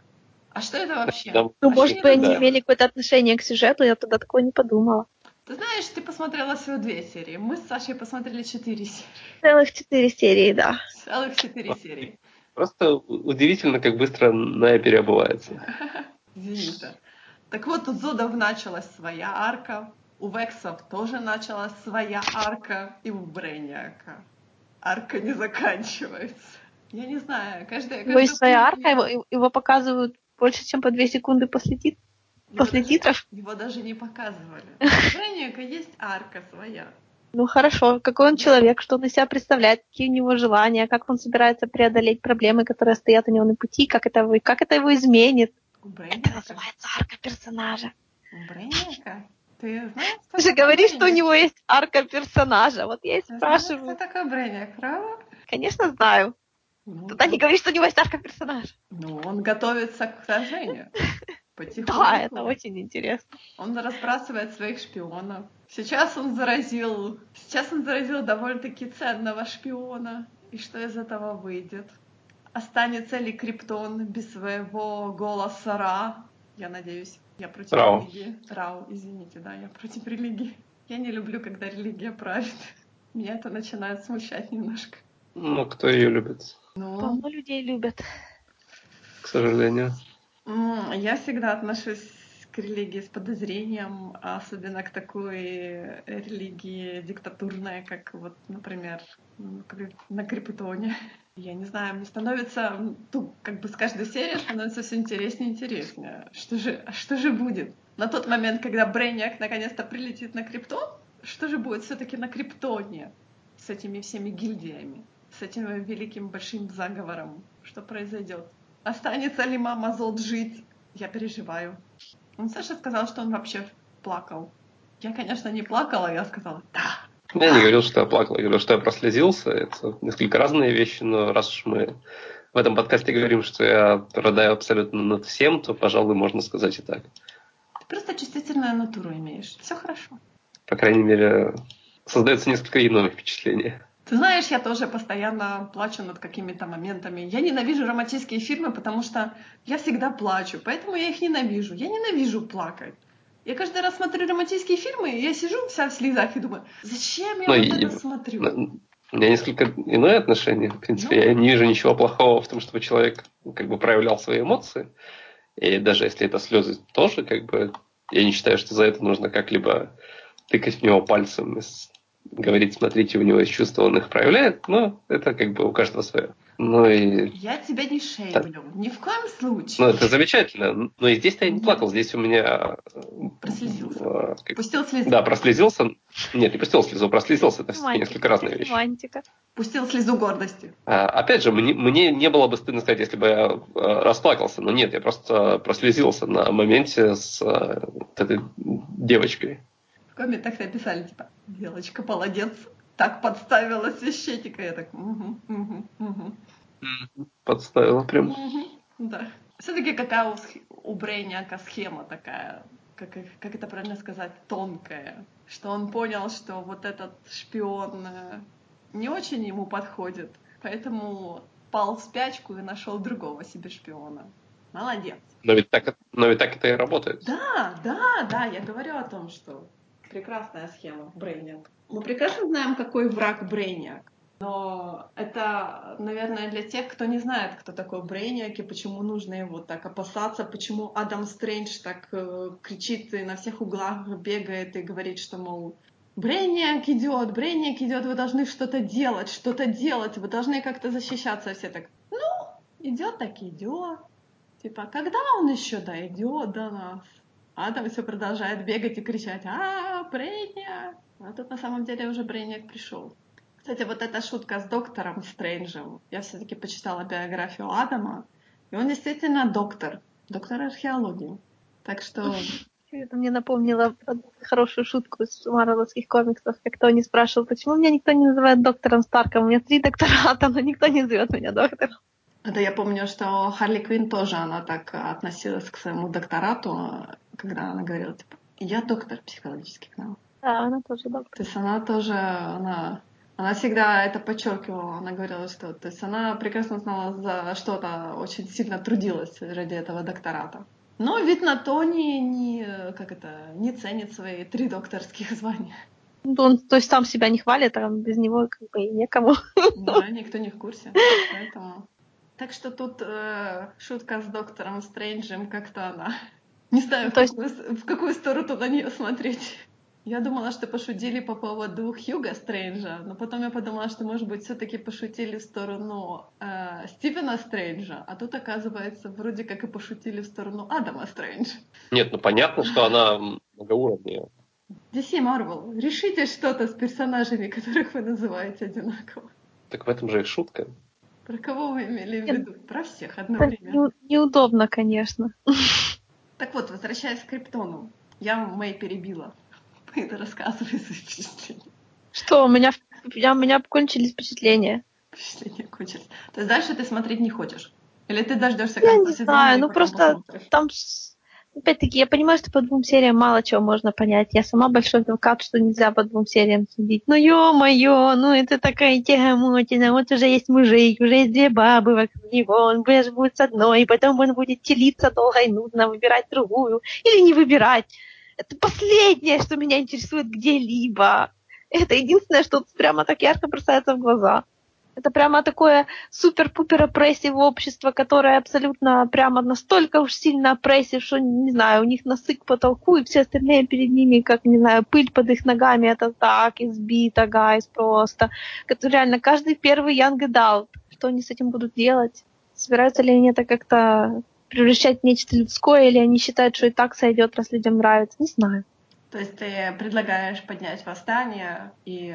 А что это вообще? Да. Ну, А может быть, они делают? имели какое-то отношение к сюжету, я тогда такое не подумала. Ты знаешь, ты посмотрела всего две серии. Мы с Сашей посмотрели четыре серии. Целых четыре серии, да. Целых четыре серии. Просто удивительно, как быстро Ная переобувается. Извините. Так вот, у Зодов началась своя арка, у Вексов тоже началась своя арка, и у Брейниака арка не заканчивается. Я не знаю, каждая... У него есть своя арка, его, его показывают больше, чем по две секунды после, тит... после даже, титров. Его даже не показывали. У есть арка своя. Ну хорошо, какой он человек, что он из себя представляет, какие у него желания, как он собирается преодолеть проблемы, которые стоят у него на пути, как это, его, как это его изменит. Это называется арка персонажа. У Брейниака? Ты знаешь, кто Ты же говоришь, что у него есть арка персонажа. Вот я и Ты знаешь, спрашиваю. кто такой Брейниак, правда? Конечно, знаю. Ну, Тогда не говори, что у него есть арка персонажа. Ну, он готовится к сражению. Потихоньку. Да, это очень интересно. Он разбрасывает своих шпионов. Сейчас он заразил... Сейчас он заразил довольно-таки ценного шпиона. И что из этого выйдет? Останется ли Криптон без своего голоса Ра? Я надеюсь. Я против Рау. религии. Рау, извините, да, я против религии. Я не люблю, когда религия правит. Меня это начинает смущать немножко. Ну, кто ее любит, Ну, Полно людей любят. к сожалению. Я всегда отношусь к религии с подозрением, а особенно к такой религии диктатурной, как вот, например, на Крипитоне. Я не знаю, мне становится, ну, как бы с каждой серией становится все интереснее и интереснее. Что же, а что же будет? На тот момент, когда Брейняк наконец-то прилетит на Криптон, что же будет все-таки на Криптоне с этими всеми гильдиями, с этим великим большим заговором? Что произойдет? Останется ли мама Зод жить? Я переживаю. Он Саша сказал, что он вообще плакал. Я, конечно, не плакала, я сказала «да». Я не говорил, что я плакал, я говорил, что я прослезился. Это несколько разные вещи, но раз уж мы в этом подкасте говорим, что я рыдаю абсолютно над всем, то, пожалуй, можно сказать и так. Ты просто чувствительную натуру имеешь. Все хорошо. По крайней мере, создается несколько иное впечатление. Ты знаешь, я тоже постоянно плачу над какими-то моментами. Я ненавижу романтические фильмы, потому что я всегда плачу, поэтому я их ненавижу. Я ненавижу плакать. Я каждый раз смотрю романтические фильмы, и я сижу вся в слезах и думаю, зачем я Ну, вот и- это смотрю? У меня несколько иное отношение. В принципе, Ну. я не вижу ничего плохого в том, чтобы человек ну, как бы проявлял свои эмоции. И даже если это слезы тоже, как бы, я не считаю, что за это нужно как-либо тыкать в него пальцем говорить, смотрите, у него есть чувства, он их проявляет, но это как бы у каждого свое. Ну и Я тебя не шейблю. Ни в коем случае. ну, это замечательно. Но и здесь-то я не Нет. плакал. Здесь у меня... э, Прослезился. э, как- Пустил слезу. Да, прослезился. Нет, не пустил слезу, прослезился. Это все несколько разные вещи. Романтика. Пустил слезу гордости. А, Опять же, мне, мне не было бы стыдно сказать, если бы я э, расплакался, но нет, я просто прослезился на моменте с этой девочкой. В комментах написали, типа, Белочка, молодец. Так подставила священника. Я так, угу, угу, угу. Подставила прям. Мгм, Да. Все-таки какая у, у Брейняка схема такая, как, как это правильно сказать, тонкая, что он понял, что вот этот шпион э, не очень ему подходит, поэтому пал в спячку и нашел другого себе шпиона. Молодец. Но ведь так, но ведь так это и работает. Да, да, да, я говорю о том, что прекрасная схема Брейняк. Мы прекрасно знаем, какой враг Брейняк. Но это, наверное, для тех, кто не знает, кто такой Брейняк и почему нужно его так опасаться, почему Адам Стрэндж так э, кричит и на всех углах бегает и говорит, что, мол, Брейняк идет, Брейняк идет, вы должны что-то делать, что-то делать, вы должны как-то защищаться. Все так, ну, идет так идет. Типа, когда он еще дойдет до нас? Адам все продолжает бегать и кричать, а, Брейняк! А тут на самом деле уже Брейняк пришел. Кстати, вот эта шутка с доктором Стрэнджем. Я все-таки почитала биографию Адама, и он действительно доктор, доктор археологии. Так что Это мне напомнило хорошую шутку из марвеловских комиксов, как Тони спрашивал, почему меня никто не называет доктором Старком? У меня три доктората, но никто не зовет меня доктором. это я помню, что Харли Квинн тоже она так относилась к своему докторату, когда она говорила, типа, я доктор психологических наук. Да, она тоже доктор. То есть она тоже, она, она всегда это подчеркивала. Она говорила, что то есть она прекрасно знала за что-то, очень сильно трудилась ради этого доктората. Но, видно, Тони не, как это, не ценит свои три докторских звания. Ну, Он, то есть сам себя не хвалит, а без него как бы и некому. Да, никто не в курсе. Поэтому... Так что тут э, шутка с доктором Стрэнджем как-то она... Не знаю, в, То есть- какую, в какую сторону на нее смотреть. Я думала, что пошутили по поводу Хьюга Стрэнджа, но потом я подумала, что, может быть, все-таки пошутили в сторону э, Стивена Стрэнджа, а тут, оказывается, вроде как и пошутили в сторону Адама Стрэнджа. Нет, ну понятно, что она многоуровневая. DC Marvel, решите что-то с персонажами, которых вы называете одинаково. Так в этом же и шутка. Про кого вы имели в виду? Про всех одновременно. Не, неудобно, конечно. Так вот, возвращаясь к Криптону. Я Мэй перебила. Это рассказывай свои впечатления. Что, у меня, я, у меня кончились впечатления. Впечатления кончились. То есть дальше ты смотреть не хочешь? Или ты дождешься Я конца не знаю, ну просто посмотришь? там, опять-таки, я понимаю, что по двум сериям мало чего можно понять. Я сама большой адвокат, что нельзя по двум сериям судить. Ну ё-моё, ну это такая тягомотина. Вот уже есть мужик, уже есть две бабы вокруг него. Он даже будет с одной, потом он будет телиться долго и нудно, выбирать другую. Или не выбирать. Это последнее, что меня интересует где-либо. Это единственное, что прямо так ярко бросается в глаза. Это прямо такое супер-пупер опрессив общество, которое абсолютно прямо настолько уж сильно опрессив, что, не знаю, у них носы к потолку, и все остальные перед ними, как, не знаю, пыль под их ногами, это так, избито, гайс просто. Это реально каждый первый young adult. Что они с этим будут делать? Собираются ли они это как-то превращать в нечто людское, или они считают, что и так сойдет, раз людям нравится? Не знаю. То есть ты предлагаешь поднять восстание и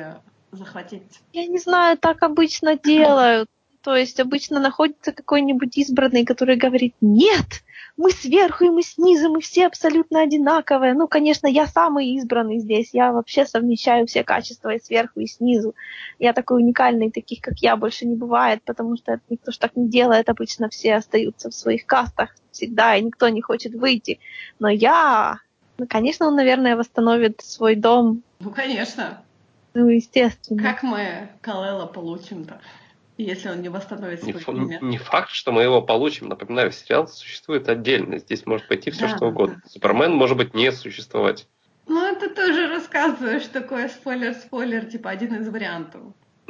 захватить... Я не знаю, так обычно делают. То есть обычно находится какой-нибудь избранный, который говорит, нет, мы сверху и мы снизу, мы все абсолютно одинаковые. Ну, конечно, я самый избранный здесь, я вообще совмещаю все качества и сверху, и снизу. Я такой уникальный, таких, как я, больше не бывает, потому что никто ж так не делает, обычно все остаются в своих кастах всегда, и никто не хочет выйти. Но я... Ну, конечно, он, наверное, восстановит свой дом, Ну, конечно. Ну, естественно. Как мы Калела получим-то, если он не восстановит Не, свое фа- имя? не факт, что мы его получим. Напоминаю, сериал существует отдельно. Здесь может пойти все Да, что угодно. да. Супермен может быть не существовать. Ну, это тоже рассказываешь такое спойлер-спойлер, типа один из вариантов.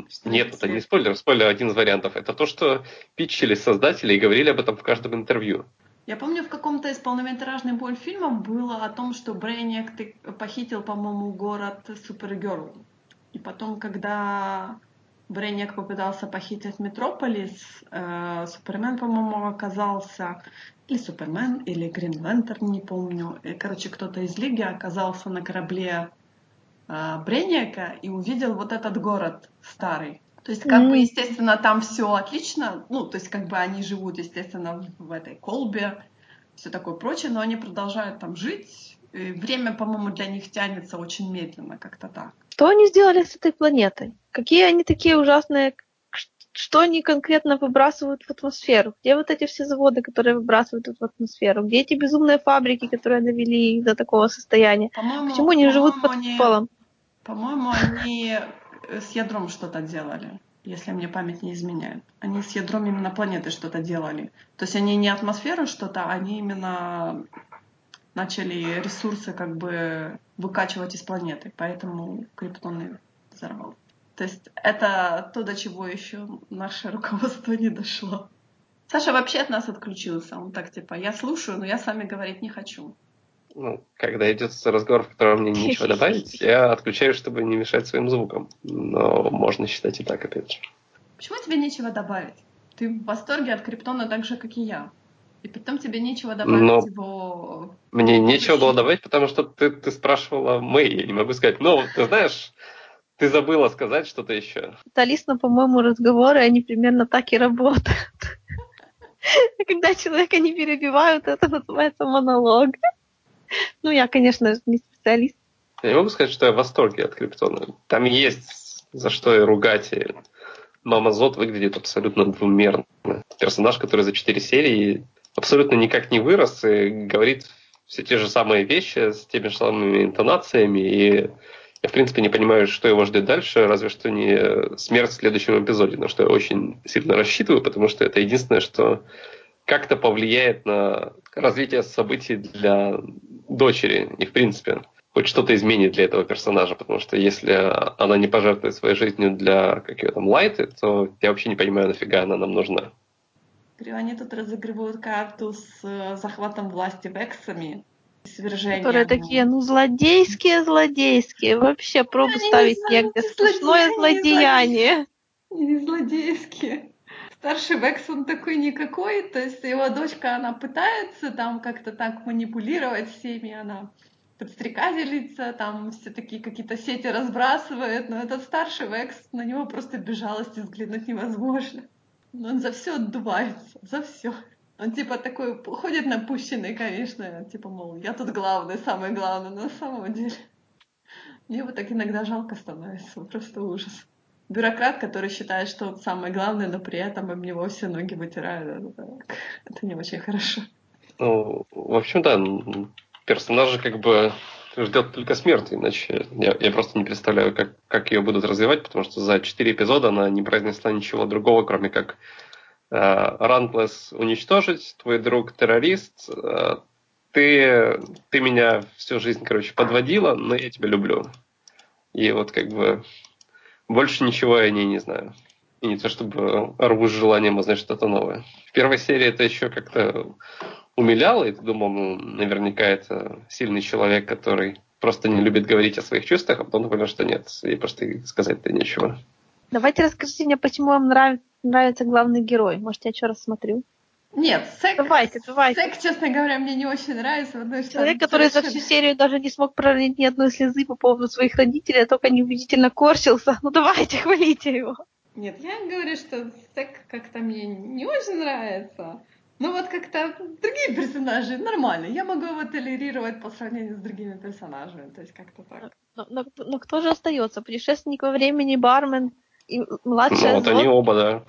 Что Нет, это не спойлер. Спойлер один из вариантов. Это то, что питчили создатели и говорили об этом в каждом интервью. Я помню, в каком-то из полнометражных мультфильмов было о том, что Брейниак похитил, по-моему, город Супергерл. И потом, когда Брейниак попытался похитить Метрополис, э, Супермен, по-моему, оказался... Или Супермен, или Грин Лантерн, не помню. И, короче, кто-то из Лиги оказался на корабле э, и увидел вот этот город старый. То есть, как бы, Мгм. естественно, там все отлично. Ну, то есть, как бы они живут, естественно, в, в этой колбе, все такое прочее, но они продолжают там жить. И время, по-моему, для них тянется очень медленно, как-то так. Что они сделали с этой планетой? Какие они такие ужасные? Что они конкретно выбрасывают в атмосферу? Где вот эти все заводы, которые выбрасывают в атмосферу? Где эти безумные фабрики, которые довели их до такого состояния? По-моему, Почему они живут под по-моему, они- куполом? По-моему, они э, с ядром что-то делали, если мне память не изменяет. Они с ядром именно планеты что-то делали. То есть они не атмосферу что-то, они именно начали ресурсы как бы выкачивать из планеты, поэтому Криптон и взорвал. То есть это то, до чего еще наше руководство не дошло. Саша вообще от нас отключился. Он так типа, я слушаю, но я с вами говорить не хочу. Ну, когда идет разговор, в котором мне нечего добавить, я отключаюсь, чтобы не мешать своим звукам. Но можно считать и так, опять же. Почему тебе нечего добавить? Ты в восторге от Криптона так же, как и я. И потом тебе нечего добавить Но- его... Мне нечего было добавить, потому что ты, ты спрашивала Мэй, я не могу сказать. Ну, ты знаешь, ты забыла сказать что-то еще. Тоталистно, по-моему, разговоры, они примерно так и работают. Когда человека не перебивают, это называется монолог. Ну, я, конечно, не специалист. Я не могу сказать, что я в восторге от Криптона. Там есть за что и ругать. И Мама Зод выглядит абсолютно двумерно. Персонаж, который за четыре серии абсолютно никак не вырос и говорит все те же самые вещи с теми же самыми интонациями. И я, в принципе, не понимаю, что его ждет дальше, разве что не смерть в следующем эпизоде, на что я очень сильно рассчитываю, потому что это единственное, что как-то повлияет на развитие событий для дочери и, в принципе, хоть что-то изменит для этого персонажа, потому что если она не пожертвует своей жизнью для какой-то там лайты, то я вообще не понимаю, нафига она нам нужна. Говорю, Они тут разыгрывают карту с э, захватом власти вексами. свержения. Которые такие, ну, злодейские, злодейские. Вообще, пробу Они не ставить знаю, негде. не Сплошное не злодеяние. Не злодейские. Старший Векс, он такой никакой, то есть его дочка, она пытается там как-то так манипулировать всеми, она подстрекательница, там все такие какие-то сети разбрасывает, но этот старший Векс, на него просто без жалости взглянуть невозможно. Он за все отдувается, за все. Он типа такой ходит напущенный, конечно, типа, мол, я тут главный, самый главный, но на самом деле мне его так иногда жалко становится, просто ужас. Бюрократ, который считает, что он самый главный, но при этом об него все ноги вытирают. Это, это не очень хорошо. Ну, в общем, да, персонажа как бы ждет только смерть, иначе я, я просто не представляю, как, как ее будут развивать, потому что за четыре эпизода она не произнесла ничего другого, кроме как Рантлес уничтожить, твой друг террорист, э, ты, ты меня всю жизнь, короче, подводила, но я тебя люблю. И вот как бы больше ничего я о ней не знаю. И не то чтобы рву с желанием узнать что-то новое. В первой серии это еще как-то умиляло, и думал, ну, наверняка это сильный человек, который просто не любит говорить о своих чувствах, а потом понял, что нет, ей просто сказать-то нечего. Давайте расскажите мне, почему вам нравится, нравится главный герой. Может, я еще раз смотрю? Нет, Сек... Давайте, давайте. Сек, честно говоря, мне не очень нравится. Потому что Человек, который совершенно... за всю серию даже не смог пролить ни одной слезы по поводу своих родителей, а только неубедительно корчился. Ну давайте, хвалите его. Нет, я говорю, что Сек как-то мне не очень нравится. Ну вот как-то другие персонажи нормально. Я могу его толерировать по сравнению с другими персонажами. То есть как-то так. Но, но, но кто же остается? Путешественник во времени, бармен и младшая Ну вот они оба, да.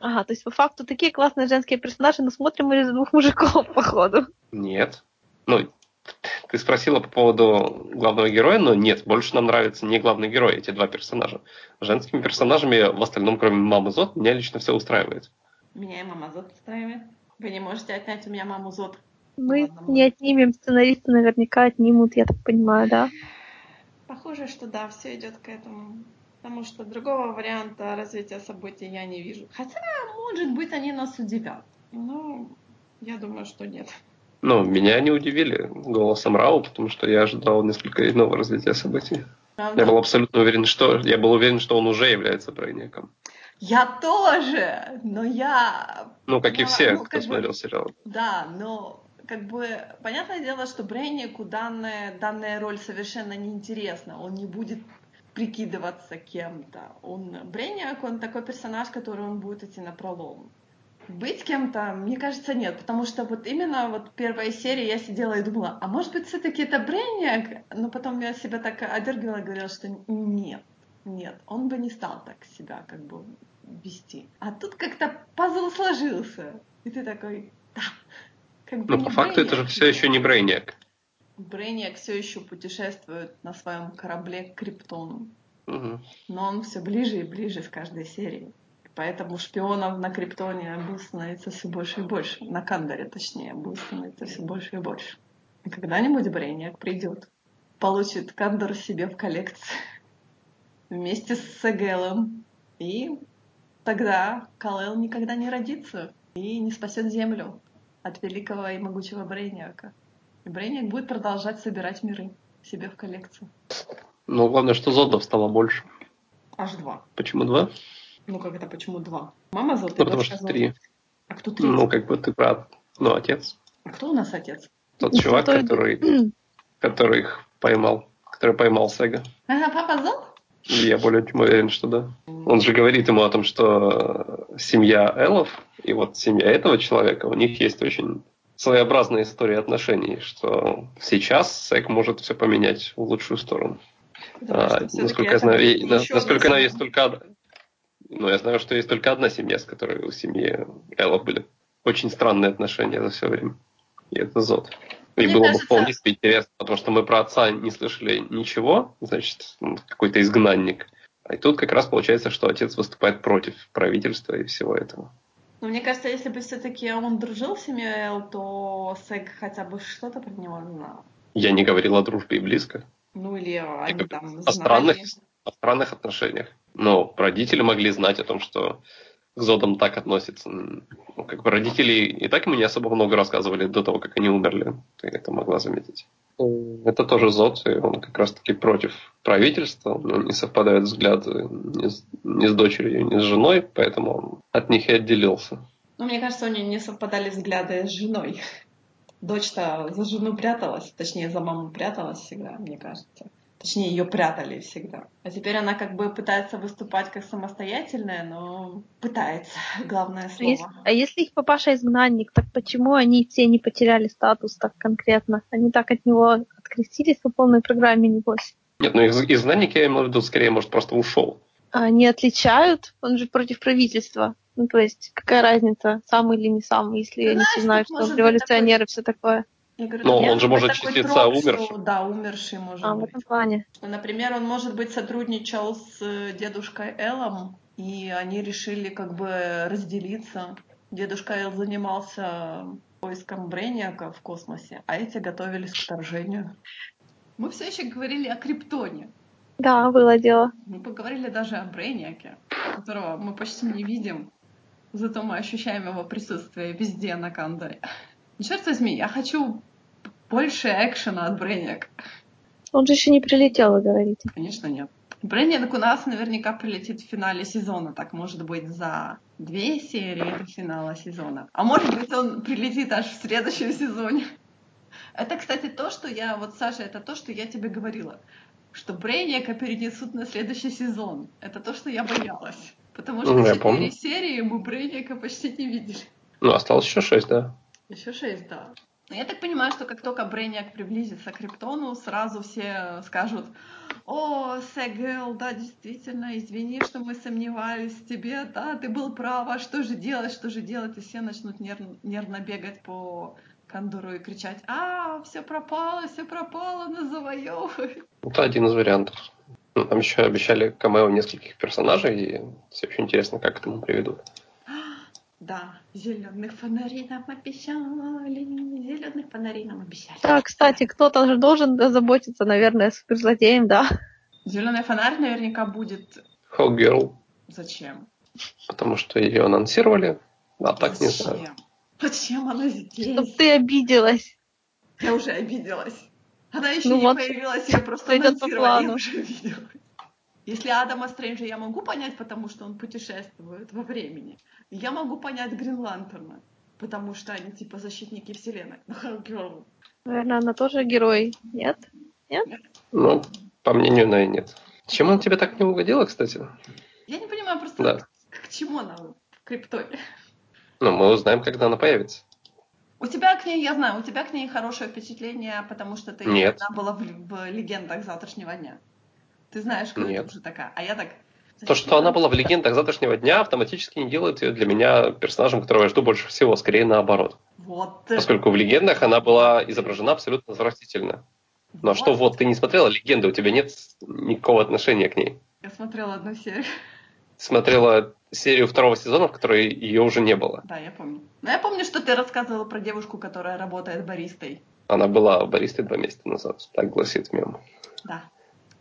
Ага, то есть по факту такие классные женские персонажи, но смотрим мы из двух мужиков, походу. Нет. Ну, ты спросила по поводу главного героя, но нет, больше нам нравится не главный герой, эти два персонажа. Женскими персонажами в остальном, кроме мамы Зод, меня лично все устраивает. Меня и мама Зод устраивает. Вы не можете отнять у меня маму Зод. Мы Ладно, не отнимем, сценаристы наверняка отнимут, я так понимаю, да? Похоже, что да, все идет к этому. Потому что другого варианта развития событий я не вижу. Хотя, может быть, они нас удивят. Но я думаю, что нет. Ну, меня не удивили голосом Рау, потому что я ожидал несколько иного развития событий. Правда? Я был абсолютно уверен, что я был уверен, что он уже является брейником. Я тоже, но я. Ну, как я, и все, ну, кто смотрел бы, сериал. Да, но как бы понятное дело, что Брейнику данная, данная роль совершенно неинтересна. Он не будет прикидываться кем-то. Он Брейниак, он такой персонаж, который он будет идти на пролом. Быть кем-то, мне кажется, нет, потому что вот именно вот первая серия я сидела и думала, а может быть все-таки это Брейниак? Но потом я себя так одергивала и говорила, что нет, нет, он бы не стал так себя как бы вести. А тут как-то пазл сложился, и ты такой, да. Как бы Но по факту это же все еще не Брейниак. Брейниак все еще путешествует на своем корабле к Криптону. Угу. Но он все ближе и ближе с каждой серией. Поэтому шпионов на Криптоне будет становиться все больше и больше. На Кандоре, точнее, будет становиться все больше и больше. И когда-нибудь Брейниак придет, получит Кандор себе в коллекции вместе с Сегелом. И тогда Калел никогда не родится и не спасет Землю от великого и могучего Брейниака. Брейник будет продолжать собирать миры себе в коллекцию. Ну, главное, что зодов стало больше. Аж два. Почему два? Ну, как это, почему два? Мама зод, ну, потому что три. А кто третий? Ну, как бы ты прав. Ну, отец. А кто у нас отец? Тот ну, чувак, который, который их поймал. Который поймал Сега. Ага, папа зод? Я более чем уверен, что да. Он же говорит ему о том, что семья Элов и вот семья этого человека, у них есть очень своеобразная история отношений, что сейчас Сек может все поменять в лучшую сторону. а, насколько я знаю, и, насколько она есть только ну, я знаю, что есть только одна семья, с которой у семьи Элла были очень странные отношения за все время. И это Зод. И Мне было кажется... бы вполне интересно, потому что мы про отца не слышали ничего, значит, какой-то изгнанник. И тут как раз получается, что отец выступает против правительства и всего этого. Но мне кажется, если бы все-таки он дружил с Симюэл, то Сэг хотя бы что-то про него знал. Я не говорил о дружбе и близко. Ну или они там о странных, о странных отношениях. Но родители могли знать о том, что к Зодам так относятся. Ну, как бы родители и так ему не особо много рассказывали до того, как они умерли. Ты это могла заметить. Что это тоже ЗОД, и он как раз-таки против правительства, но не совпадают взгляды ни с, ни с дочерью, ни с женой, поэтому он от них и отделился. Ну, мне кажется, у них не совпадали взгляды с женой. Дочь-то за жену пряталась, точнее, за маму пряталась всегда, мне кажется. Точнее, ее прятали всегда. А теперь она как бы пытается выступать как самостоятельная, но пытается, главное А слово. если, а если их папаша изгнанник, так почему они все не потеряли статус так конкретно? Они так от него открестились по полной программе, небось. Нет, ну из, изгнанник, я имею в виду, скорее, может, просто ушел. А они отличают? Он же против правительства. Ну, то есть, какая разница, самый или не самый, если Ты они знаешь, все знают, что он революционер и все такое. Я говорю, Но он же может умершим. что- Да, умерший может А, в быть. этом плане. Что, Например, он, может быть, сотрудничал с э, дедушкой Эллом, и они решили как бы разделиться. Дедушка Эл занимался поиском Брейниака в космосе, а эти готовились к вторжению. Мы все еще говорили о Криптоне. Да, было дело. Мы поговорили даже о Брейниаке, которого мы почти не видим, зато мы ощущаем его присутствие везде на Кандоре. Ну, Черт возьми, я хочу больше экшена от Брейниака. Он же еще не прилетел, вы говорите. Конечно, нет. Брейниак у нас наверняка прилетит в финале сезона. Так, может быть, за две серии до финала сезона. А может быть, он прилетит аж в следующем сезоне. Это, кстати, то, что я... Вот, Саша, это то, что я тебе говорила. Что Брейниака перенесут на следующий сезон. Это то, что я боялась. Потому что Ну, я четыре помню. серии мы Брейниака почти не видели. Ну, осталось еще шесть, да. Еще шесть, да. Но я так понимаю, что как только Брейниак приблизится к Криптону, сразу все скажут, о, Сегел, да, действительно, извини, что мы сомневались в тебе, да, ты был прав, а что же делать, что же делать, и все начнут нерв- нервно бегать по Кондору и кричать, а, все пропало, все пропало, нас завоевывают. Это один из вариантов. Ну, Там еще обещали камео нескольких персонажей, и все очень интересно, как к этому приведут. Да, зеленых фонарей нам обещали, зеленых фонарей нам обещали. Да, кстати, кто-то же должен заботиться, наверное, о суперзлодеем, да. Зеленый фонарь наверняка будет Girl, зачем? потому что ее анонсировали, а так не знаю. Зачем? Она Чтоб здесь? ты обиделась. Я уже обиделась. Она еще Ну не вот, появилась, я просто идёт по анонсировала, я плану. уже обиделась. Если Адама Стрэнджа я могу понять, потому что он путешествует во времени, я могу понять Грин Лантерна, потому что они типа защитники вселенной. Ну. Наверное, она тоже герой. Нет? Ну, по мнению Най, нет. Чем она тебе так не угодила, кстати? Я не понимаю просто, Да. к чему она в Криптоне. Ну, мы узнаем, когда она появится. У тебя к ней, я знаю, у тебя к ней хорошее впечатление, потому что ты Нет. была в, в легендах завтрашнего дня. Ты знаешь, кто Нет. это уже такая. А я так. То, что она была в легендах завтрашнего дня, автоматически не делает ее для меня персонажем, которого я жду больше всего, скорее наоборот. Вот. Поскольку в легендах она была изображена абсолютно отвратительно. Ну а что вот, ты не смотрела легенды, у тебя нет никакого отношения к ней. Я смотрела одну серию. Смотрела серию второго сезона, в которой ее уже не было. Да, я помню. Но я помню, что ты рассказывала про девушку, которая работает баристой. Она была баристой два месяца назад, так гласит мем. Да.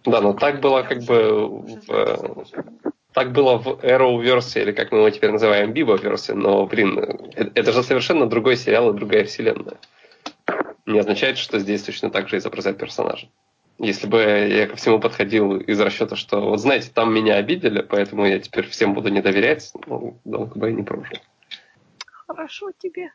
Да, но так было как бы в, э, так было в Arrowverse, или как мы его теперь называем, Biboverse, но, блин, э, это же совершенно другой сериал и другая вселенная. Не означает, что здесь точно так же изображать персонажа. Если бы я ко всему подходил из расчета, что, вот знаете, там меня обидели, поэтому я теперь всем буду не доверять, ну, долго бы я не прожил. Хорошо тебе.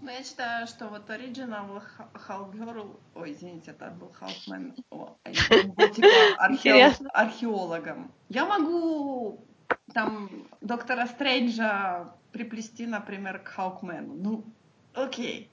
Но я считаю, что вот оригинал Girl, ой, извините, это был Халкмен, типа архео- Интересно. археологом. Я могу там доктора Стрэнджа приплести, например, к Хаукмену. Ну, окей.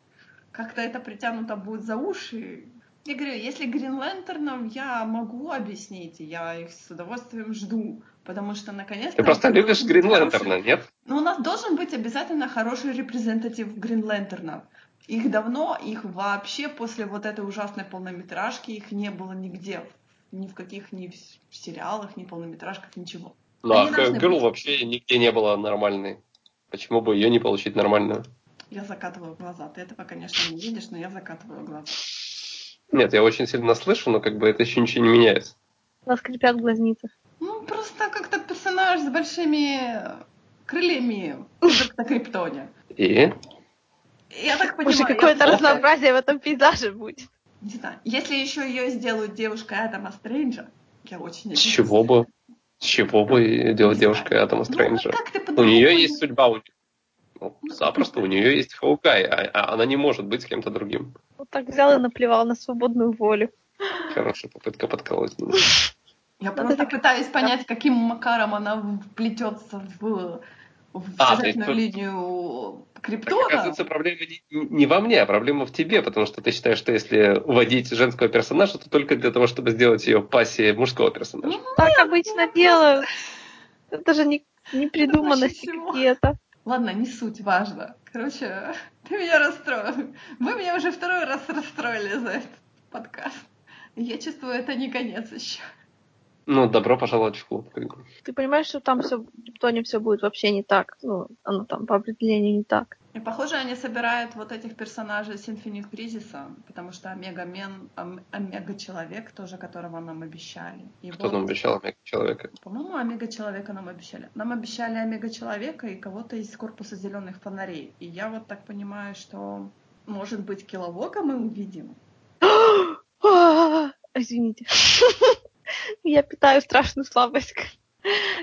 Как-то это притянуто будет за уши. Я говорю, если Грин Лэнтернам я могу объяснить, я их с удовольствием жду, потому что наконец-то... Ты просто любишь Грин Лэнтерна, нет? но у нас должен быть обязательно хороший репрезентатив Грин Лэнтернов. Их давно, их вообще после вот этой ужасной полнометражки, их не было нигде. Ни в каких, ни в сериалах, ни полнометражках, ничего. Ну, а быть. вообще нигде не было нормальной. Почему бы ее не получить нормальную? Я закатываю глаза. Ты этого, конечно, не видишь, но я закатываю глаза. Нет, я очень сильно слышу, но как бы это еще ничего не меняет. У нас скрипят глазницы. Ну, просто как-то персонаж с большими крыльями на Криптоне. И? Я так понимаю. Уже какое-то разнообразие в этом пейзаже будет. Не знаю. Если еще ее сделают девушкой Адама Стрэнджа, я очень С чего бы? С чего бы делать девушкой Адама Стрэнджа? Ну, ты У нее не- есть судьба. у- Ну, запросто, у нее есть Хоукай, а, а она не может быть с кем-то другим. Вот так взял и наплевал на свободную волю. Хорошая попытка подколоть. меня. Я Надо просто так- пытаюсь понять, каким макаром она вплетется в, в А, есть сюжетную тут- линию Так, Криптона. оказывается, проблема не, не во мне, а проблема в тебе, потому что ты считаешь, что если вводить женского персонажа, то только для того, чтобы сделать ее пассией мужского персонажа. Так обычно делают. Это же не, не придуманности всего. какие-то. Ладно, не суть, важно. Короче, ты меня расстроил. Вы меня уже второй раз расстроили за этот подкаст. Я чувствую, это не конец еще. Ну, добро пожаловать в клуб. как бы. Ты понимаешь, что там все, в Тоне все будет вообще не так. Ну, оно там по определению не так. И похоже, они собирают вот этих персонажей с Infinite Кризиса, потому что Омега-мен, Ом- Омега-человек тоже, которого нам обещали. И Кто вот, нам обещал Омега человека? По-моему, Омега-человека нам обещали. Нам обещали Омега-человека и кого-то из корпуса зеленых фонарей. И я вот так понимаю, что, может быть, Киловока мы увидим. А, Извините. Я питаю страшную слабость к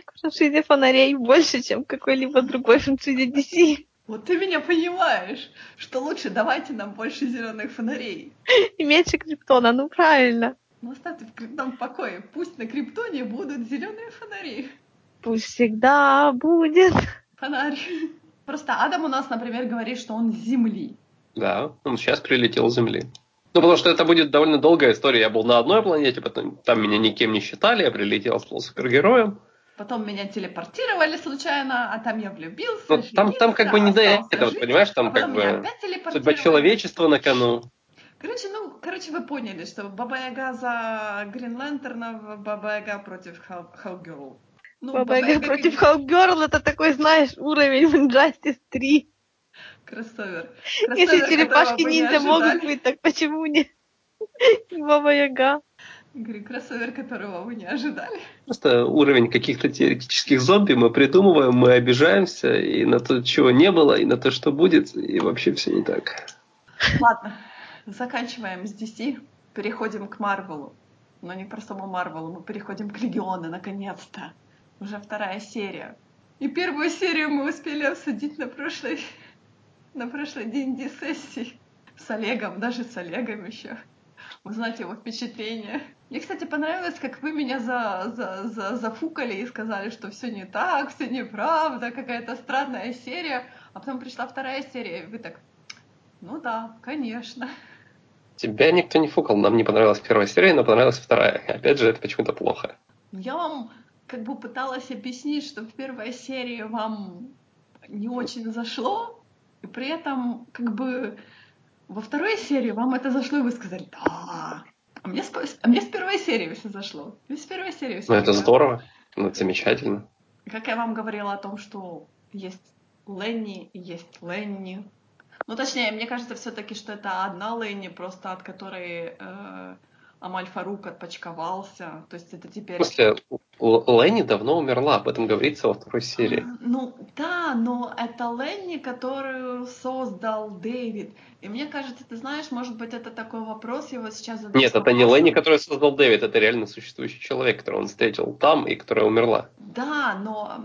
к франшизе фонарей больше, чем к какой-либо другой франшизе DC. Вот ты меня понимаешь, что лучше давайте нам больше зеленых фонарей. И меньше криптона, ну правильно. Ну оставьте в криптон в покое. Пусть на криптоне будут зеленые фонари. Пусть всегда будет. Фонарь. Просто Адам у нас, например, говорит, что он с Земли. Да, он сейчас прилетел с Земли. Ну, потому что это будет довольно долгая история. Я был на одной планете, потом там меня никем не считали, я прилетел, стал супергероем. Потом меня телепортировали случайно, а там я влюбился, Ну, там, там как бы не до этого, остался понимаешь, жить, там а как бы судьба человечества на кону. Короче, ну, короче, вы поняли, что Баба Яга за Грин Лантерна, Баба Яга против Хелгерл. Ну, Баба Яга Яга против Hellgirl это такой, знаешь, уровень в Injustice 3. Кроссовер. Если черепашки ниндзя могут быть, так почему не не Баба Яга? Говорю, кроссовер, которого вы не ожидали. Просто уровень каких-то теоретических зомби мы придумываем, мы обижаемся и на то, чего не было, и на то, что будет, и вообще все не так. Ладно, заканчиваем с DC, переходим к Марвелу. Но не простому Марвелу, мы переходим к Легиону, наконец-то. Уже вторая серия. И первую серию мы успели обсудить на прошлой, на прошлой D&D-сессии с Олегом, даже с Олегом еще. Узнать его впечатления. Мне, кстати, понравилось, как вы меня за, за, за, зафукали и сказали, что все не так, все неправда, какая-то странная серия. А потом пришла вторая серия, и вы так, ну да, конечно. Тебя никто не фукал, нам не понравилась первая серия, но понравилась вторая. Опять же, это почему-то плохо. Я вам как бы пыталась объяснить, что в первой серии вам не очень зашло, и при этом как бы во второй серии вам это зашло, и вы сказали, да. А мне, с, а мне с первой серии все зашло. Мне с первой серии все Ну, это здорово, ну, это замечательно. Как я вам говорила о том, что есть Ленни есть Ленни. Ну, точнее, мне кажется все-таки, что это одна Ленни, просто от которой э, Амаль Фарук отпочковался. То есть это теперь... Л- Ленни давно умерла, об этом говорится во второй серии. А, Ну, да, но это Ленни, которую создал Дэвид. И мне кажется, ты знаешь, может быть, это такой вопрос, его сейчас задают. Нет, это не Ленни, который создал Дэвид, это реально существующий человек, которого он встретил там и которая умерла. Да, но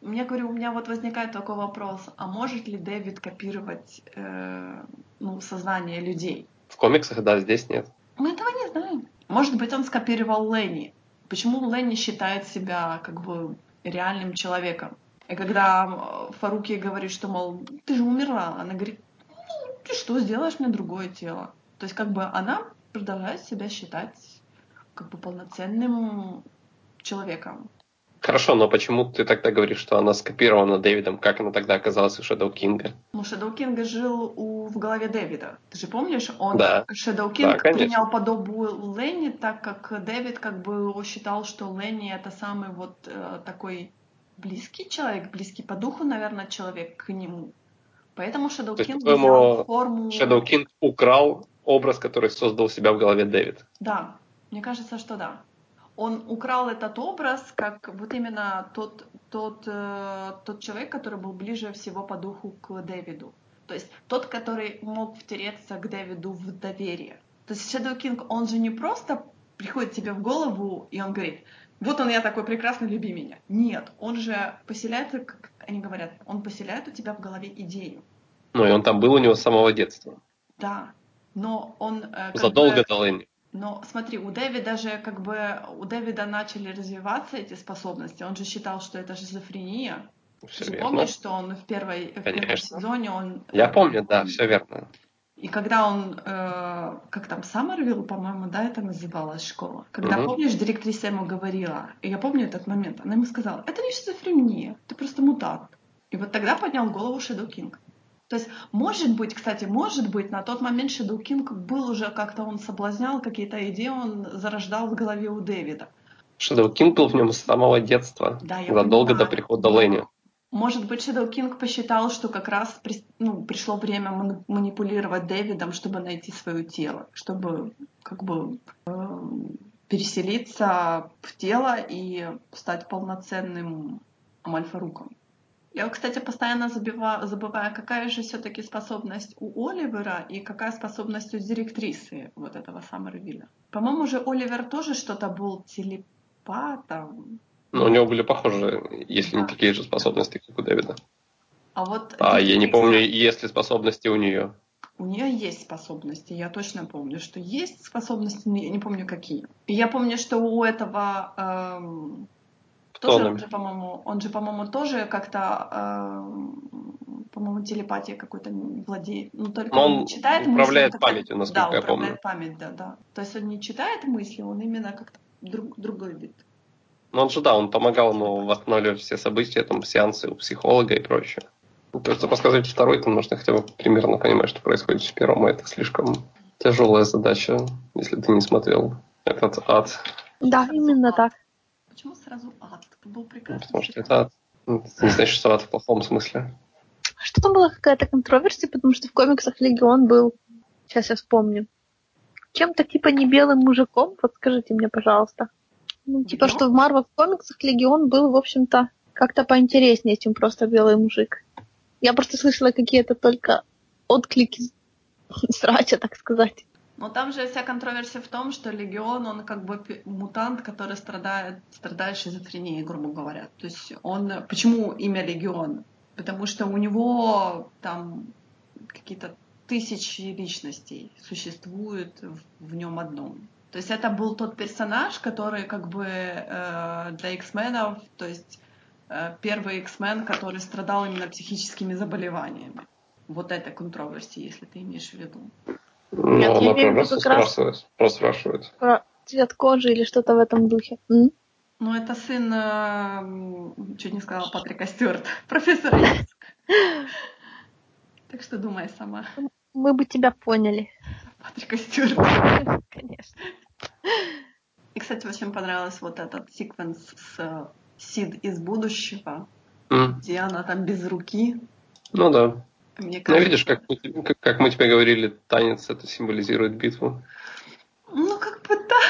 мне говорю, у меня вот возникает такой вопрос, а может ли Дэвид копировать э, ну, сознание людей? В комиксах, да, здесь нет. Мы этого не знаем. Может быть, он скопировал Ленни. Почему Ленни считает себя как бы реальным человеком? И когда м, Фарук ей говорит, что, мол, ты же умерла, она говорит, ну, ты что, сделаешь мне другое тело? То есть как бы она продолжает себя считать как бы полноценным человеком. Хорошо, но почему ты тогда говоришь, что она скопирована Дэвидом? Как она тогда оказалась у Шэдоу Кинга? Ну, Шэдоу Кинга жил у, в голове Дэвида. Ты же помнишь? Он, Да. Шэдоу Кинг Да, принял подобу Ленни, так как Дэвид как бы считал, что Ленни это самый вот э, такой близкий человек, близкий по духу, наверное, человек к нему. Поэтому есть, Кинг по-твоему, взял форму... Шэдоу Кинг украл образ, который создал себя в голове Дэвид. Да, мне кажется, что да. Он украл этот образ как вот именно тот, тот, э, тот человек, который был ближе всего по духу к Дэвиду. То есть тот, который мог втереться к Дэвиду в доверие. То есть Shadow King, он же не просто приходит тебе в голову, и он говорит, вот он я такой прекрасный, люби меня. Нет, он же поселяет, как они говорят, он поселяет у тебя в голове идею. Ну, и он там был у него с самого детства. Да, но он... Э, Задолго бы, до Ленни. Но смотри, у Дэвида же как бы у Дэвида начали развиваться эти способности. Он же считал, что это шизофрения. Все Ты верно. помнишь, что он в, первой, в первом сезоне он. Я помню, да, все верно. И когда он, э, как там, Саммервилл, по-моему, да, это называлась школа. Когда, угу. помнишь, директриса ему говорила, и я помню этот момент, она ему сказала, это не шизофрения, ты просто мутант. И вот тогда поднял голову Shadow King. То есть, может быть, кстати, может быть, на тот момент Shadow King был уже как-то, он соблазнял, какие-то идеи он зарождал в голове у Дэвида. Shadow King был в нем с самого детства, да, задолго понимаю. до прихода Ленни. Может быть, Shadow Кинг посчитал, что как раз ну, пришло время манипулировать Дэвидом, чтобы найти свое тело, чтобы как бы э, переселиться в тело и стать полноценным Амальфаруком. Я, кстати, постоянно забиваю, забываю, какая же все-таки способность у Оливера и какая способность у директрисы вот этого Саммервилля. По-моему, же Оливер тоже что-то был телепатом. Но у него были похожие, если да. не такие же способности, как у Дэвида. А вот. А я не помню, есть ли способности у нее. У нее есть способности, я точно помню, что есть способности, но я не помню какие. И я помню, что у этого эм, тоже он же, по-моему, он же, по-моему, тоже как-то, э, по-моему, телепатия какой-то владеет. Ну, только Но он, он читает управляет мысли, памятью, насколько да, я помню. управляет память, да, да. То есть он не читает мысли, он именно как-то друг, другой вид. Ну, он же, да, он помогал ему восстанавливать все события, там, сеансы у психолога и прочее. Ну, то, что рассказать второй, то нужно хотя бы примерно понимать, что происходит в первом, и это слишком тяжелая задача, если ты не смотрел этот ад. Да, именно так. Почему сразу ад? Это был прекрасный Потому что это ад. Это не значит, что ад в плохом смысле. Что там была какая-то контроверсия, потому что в комиксах Легион был, сейчас я вспомню, чем-то типа не белым мужиком, вот скажите мне, пожалуйста. Ну, типа, что в Марвел комиксах Легион был, в общем-то, как-то поинтереснее, чем просто белый мужик. Я просто слышала какие-то только отклики срача, так сказать. Но там же вся контроверсия в том, что Легион, он как бы мутант, который страдает, страдает шизофренией, грубо говоря. То есть он... Почему имя Легион? Потому что у него там какие-то тысячи личностей существуют в, нем одном. То есть это был тот персонаж, который как бы э, для X-менов, то есть э, первый X-мен, который страдал именно психическими заболеваниями. Вот это контроверсия, если ты имеешь в виду. Ну, Нет, она прям просто спрашивает, спрашивает. Про цвет кожи или что-то в этом духе. М? Ну, это сын, э, чуть не сказала, Патрика Стюарт, профессора Так что думай сама. Мы бы тебя поняли. Патрика Стюарта. Конечно. И, кстати, очень понравился вот этот секвенс с Сид из будущего, mm. где она там без руки. Ну да. Мне ну, кажется... Ну, видишь, как, как, как мы тебе говорили, танец это символизирует битву. Ну, как бы да.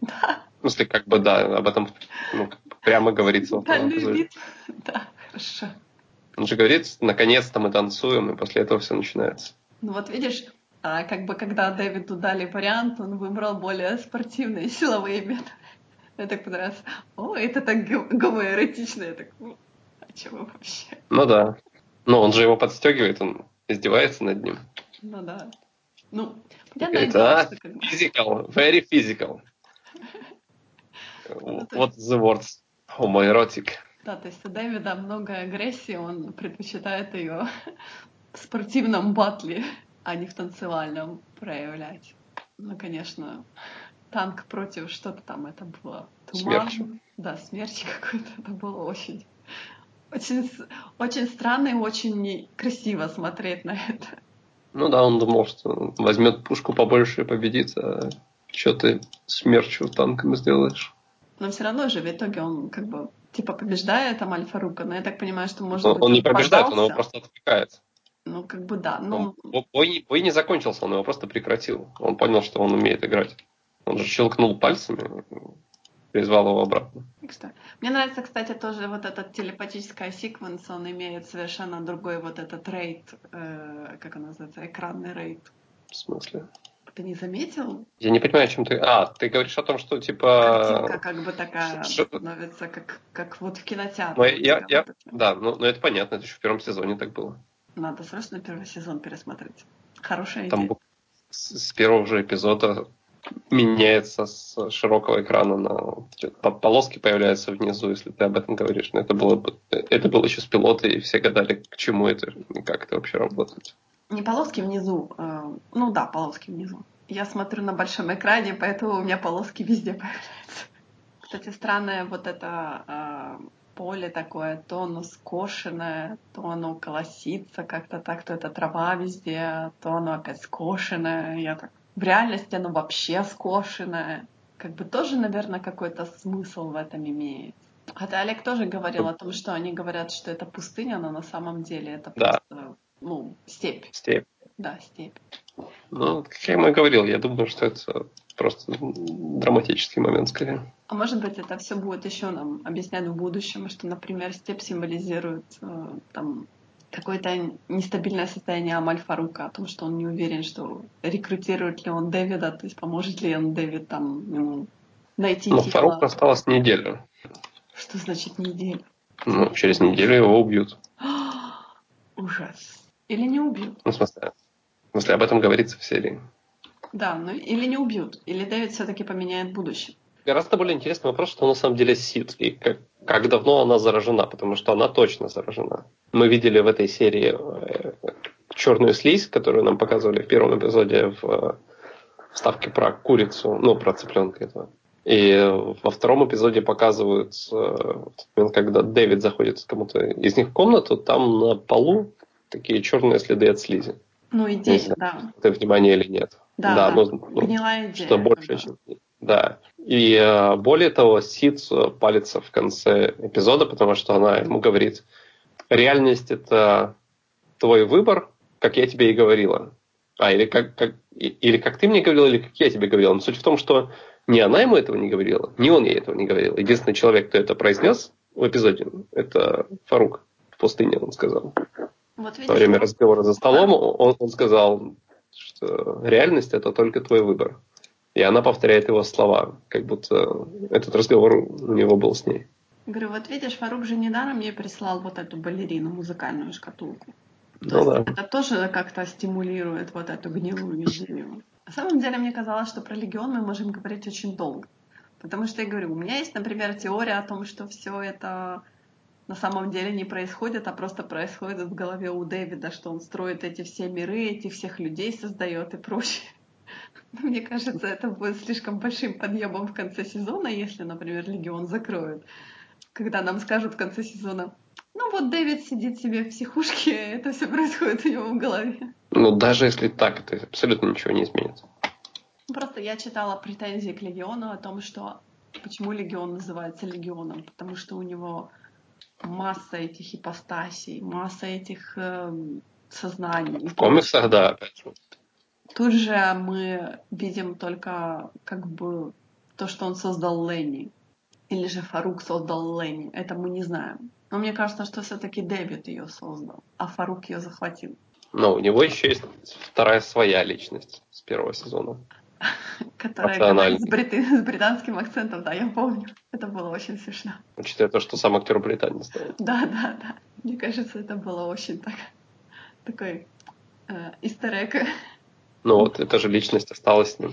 да. В смысле, как бы да, об этом ну, прямо говорится. Да, любит. Да, хорошо. Он же говорит, наконец-то мы танцуем, и после этого все начинается. Ну вот видишь, а как бы когда Дэвиду дали вариант, он выбрал более спортивные силовые методы. Мне так понравилось. О, это так гомоэротично. Я так, а чего вообще? Ну да. Ну, он же его подстегивает, он издевается над ним. Ну да. Ну, понятно, это что, как physical, very physical. Ну, вот the words. Homoerotic. Да, то есть у Дэвида много агрессии, он предпочитает ее в спортивном батле, а не в танцевальном проявлять. Ну, конечно, танк против что-то там, это было туман. Смерч. Да, смерч какой-то, это было очень очень, очень странно и очень красиво смотреть на это. Ну да, он думал, что возьмет пушку побольше и победит, а что ты смерчу танками сделаешь? Но все равно же в итоге он как бы типа побеждает там Альфа-Рука, но я так понимаю, что может он, быть... Он не побеждает, он его просто отвлекает. Ну, как бы да. Ну... Бой, бой не закончился, он его просто прекратил. Он понял, что он умеет играть. Он же щелкнул пальцами, призвал его обратно. Мне нравится, кстати, тоже вот этот телепатический секвенс, он имеет совершенно другой вот этот рейд, э, как он называется, экранный рейд. В смысле? Ты не заметил? Я не понимаю, о чем ты... А, ты говоришь о том, что типа... Картинка как бы такая становится, как, как вот в кинотеатре. Ну, я, я- да, ну, ну это понятно, это еще в первом сезоне так было. Надо срочно первый сезон пересмотреть. Хорошая Там идея. с, с первого же эпизода меняется с широкого экрана на по- полоски появляются внизу, если ты об этом говоришь. Но это было бы- это было еще с пилота, и все гадали, к чему это как это вообще работает. Не полоски внизу. э, ну да, полоски внизу. Я смотрю на большом экране, поэтому у меня полоски везде появляются. Кстати, странное вот это э, поле такое, то оно скошенное, то оно колосится как-то так, то это трава везде, то оно опять скошенное. Я так... В реальности оно вообще скошенное. Как бы тоже, наверное, какой-то смысл в этом имеет. Хотя Олег тоже говорил о том, что они говорят, что это пустыня, но на самом деле это Да. просто, ну, степь. Степь. Да, степь. Ну, как я и говорил, я думаю, что это просто драматический момент скорее. А может быть, это все будет еще нам объяснять в будущем, что, например, степь символизирует э, там какое-то нестабильное состояние Амаль Фарука, о том, что он не уверен, что рекрутирует ли он Дэвида, то есть поможет ли он Дэвид там ему найти Но тело. Фарук осталось неделю. Что значит неделю? Ну, через неделю его убьют. Ужас. Или не убьют. Ну, в смысле, в смысле, об этом говорится в серии. Да, ну или не убьют. Или Дэвид все-таки поменяет будущее. Гораздо более интересный вопрос, что на самом деле Сид, и как, как давно она заражена, потому что она точно заражена. Мы видели в этой серии э, черную слизь, которую нам показывали в первом эпизоде в э, вставке про курицу, ну, про цыпленка этого. И во втором эпизоде показывают, э, момент, когда Дэвид заходит кому-то из них в комнату, там на полу такие черные следы от слизи. Ну, идея, знаю. да. Это внимание или нет. Да, да. ну, ну, Гнилая идея. что больше, да. чем... Да. И э, более того, Сид э, палится в конце эпизода, потому что она ему говорит, реальность это твой выбор, как я тебе и говорила. А, или как, как, или как ты мне говорила, или как я тебе говорила. Но суть в том, что ни она ему этого не говорила, ни он ей этого не говорил. Единственный человек, кто это произнес в эпизоде, это Фарук в пустыне, он сказал. Вот видишь, Во время разговора за столом он, он сказал, что реальность это только твой выбор. И она повторяет его слова, как будто этот разговор у него был с ней. Говорю, вот видишь, Фарук же недаром мне прислал вот эту балерину, музыкальную шкатулку. То Ну да. это тоже как-то стимулирует вот эту гнилую идею. На самом деле мне казалось, что про легион мы можем говорить очень долго. Потому что я говорю, у меня есть, например, теория о том, что все это на самом деле не происходит, а просто происходит в голове у Дэвида, что он строит эти все миры, этих всех людей создает и прочее. Мне кажется, это будет слишком большим подъемом в конце сезона, если, например, Легион закроют. Когда нам скажут в конце сезона, ну вот Дэвид сидит себе в психушке, это все происходит у него в голове. Ну, даже если так, это абсолютно ничего не изменит. Просто я читала претензии к Легиону о том, что почему Легион называется Легионом, потому что у него масса этих ипостасей, масса этих эм, сознаний. В комиксах, да, опять же. Тут же мы видим только как бы то, что он создал Ленни. Или же Фарук создал Ленни. Это мы не знаем. Но мне кажется, что все-таки Дэвид ее создал, а Фарук ее захватил. Но у него еще есть вторая своя личность с первого сезона. Которая с, брит- с британским акцентом, да, я помню. Это было очень смешно. Учитывая то, что сам актер британец. Да. Да, да, да. Мне кажется, это было очень так такой э, истерек. Ну вот, эта же личность осталась с ним.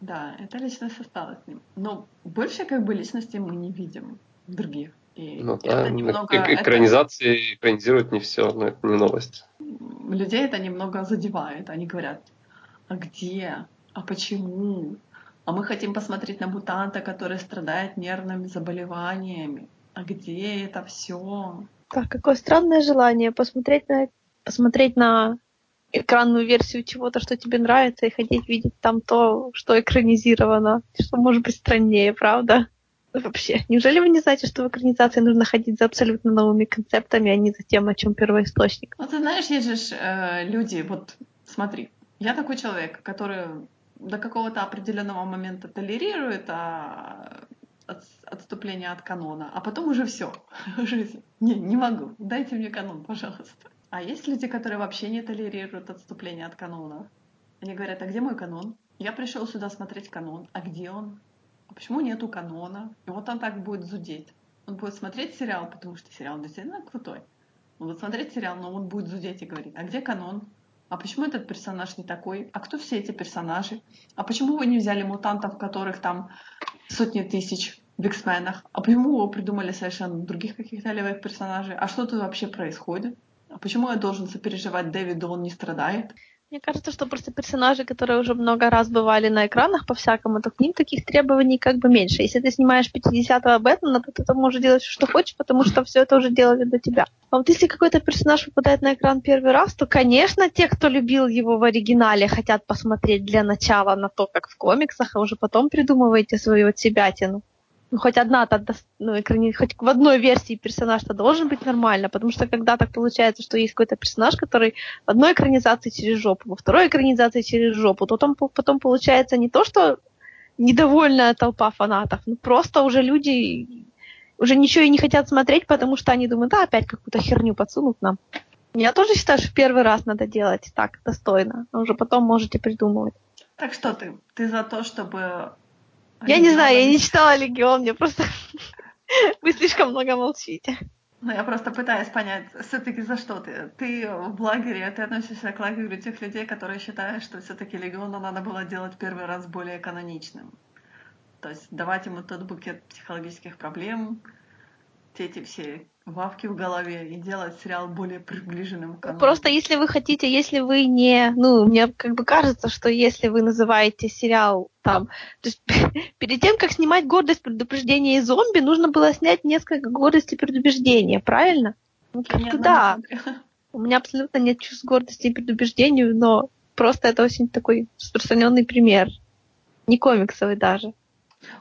Да, эта личность осталась с ним. Но больше как бы личностей мы не видим других. И Ну это да, немного... эк- это- экранизации экранизируют не все, но это не новость. людей это немного задевает. Они говорят, а где? А почему? А мы хотим посмотреть на мутанта, который страдает нервными заболеваниями. А где это все? Так, какое странное желание посмотреть на, посмотреть на экранную версию чего-то, что тебе нравится, и хотеть видеть там то, что экранизировано. Что может быть страннее, правда? Вообще, неужели вы не знаете, что в экранизации нужно ходить за абсолютно новыми концептами, а не за тем, о чем первоисточник? Ну, ты знаешь, есть же э, люди, вот смотри, я такой человек, который до какого-то определенного момента толерирует а, от- отступление от канона, а потом уже все. Не, не могу. Дайте мне канон, пожалуйста. А есть люди, которые вообще не толерируют отступление от канона. Они говорят, а где мой канон? Я пришел сюда смотреть канон. А где он? А почему нету канона? И вот он так будет зудеть. Он будет смотреть сериал, потому что сериал действительно крутой. Он будет смотреть сериал, но он будет зудеть и говорить, а где канон? А почему этот персонаж не такой? А кто все эти персонажи? А почему вы не взяли мутантов, которых там сотни тысяч в X-менах? А почему вы придумали совершенно других каких-то левых персонажей? А что тут вообще происходит? А почему я должен сопереживать Дэвиду, он не страдает? Мне кажется, что просто персонажи, которые уже много раз бывали на экранах по-всякому, то к ним таких требований как бы меньше. Если ты снимаешь 50-го Бэтмена, то ты там можешь делать что хочешь, потому что все это уже делали до тебя. А вот если какой-то персонаж попадает на экран первый раз, то, конечно, те, кто любил его в оригинале, хотят посмотреть для начала на то, как в комиксах, а уже потом придумываете свою от себя тяну ну, хоть одна ну, хоть в одной версии персонаж-то должен быть нормально, потому что когда так получается, что есть какой-то персонаж, который в одной экранизации через жопу, во второй экранизации через жопу, то там потом получается не то, что недовольная толпа фанатов, ну просто уже люди уже ничего и не хотят смотреть, потому что они думают, да, опять какую-то херню подсунут нам. Я тоже считаю, что первый раз надо делать так, достойно, а уже потом можете придумывать. Так что ты? Ты за то, чтобы я не знаю, я не читала Легион, мне просто... Вы слишком много молчите. Ну, я просто пытаюсь понять, все-таки за что ты? Ты в лагере, ты относишься к лагерю тех людей, которые считают, что все-таки Легиона надо было делать первый раз более каноничным. То есть давать ему тот букет психологических проблем, те эти все вавки в голове и делать сериал более приближенным к Просто если вы хотите, если вы не... Ну, мне как бы кажется, что если вы называете сериал там... То есть перед тем, как снимать «Гордость, предупреждение и зомби», нужно было снять несколько «Гордости и предубеждения», правильно? Ну, да. У меня абсолютно нет чувств гордости и предубеждения, но просто это очень такой распространенный пример. Не комиксовый даже.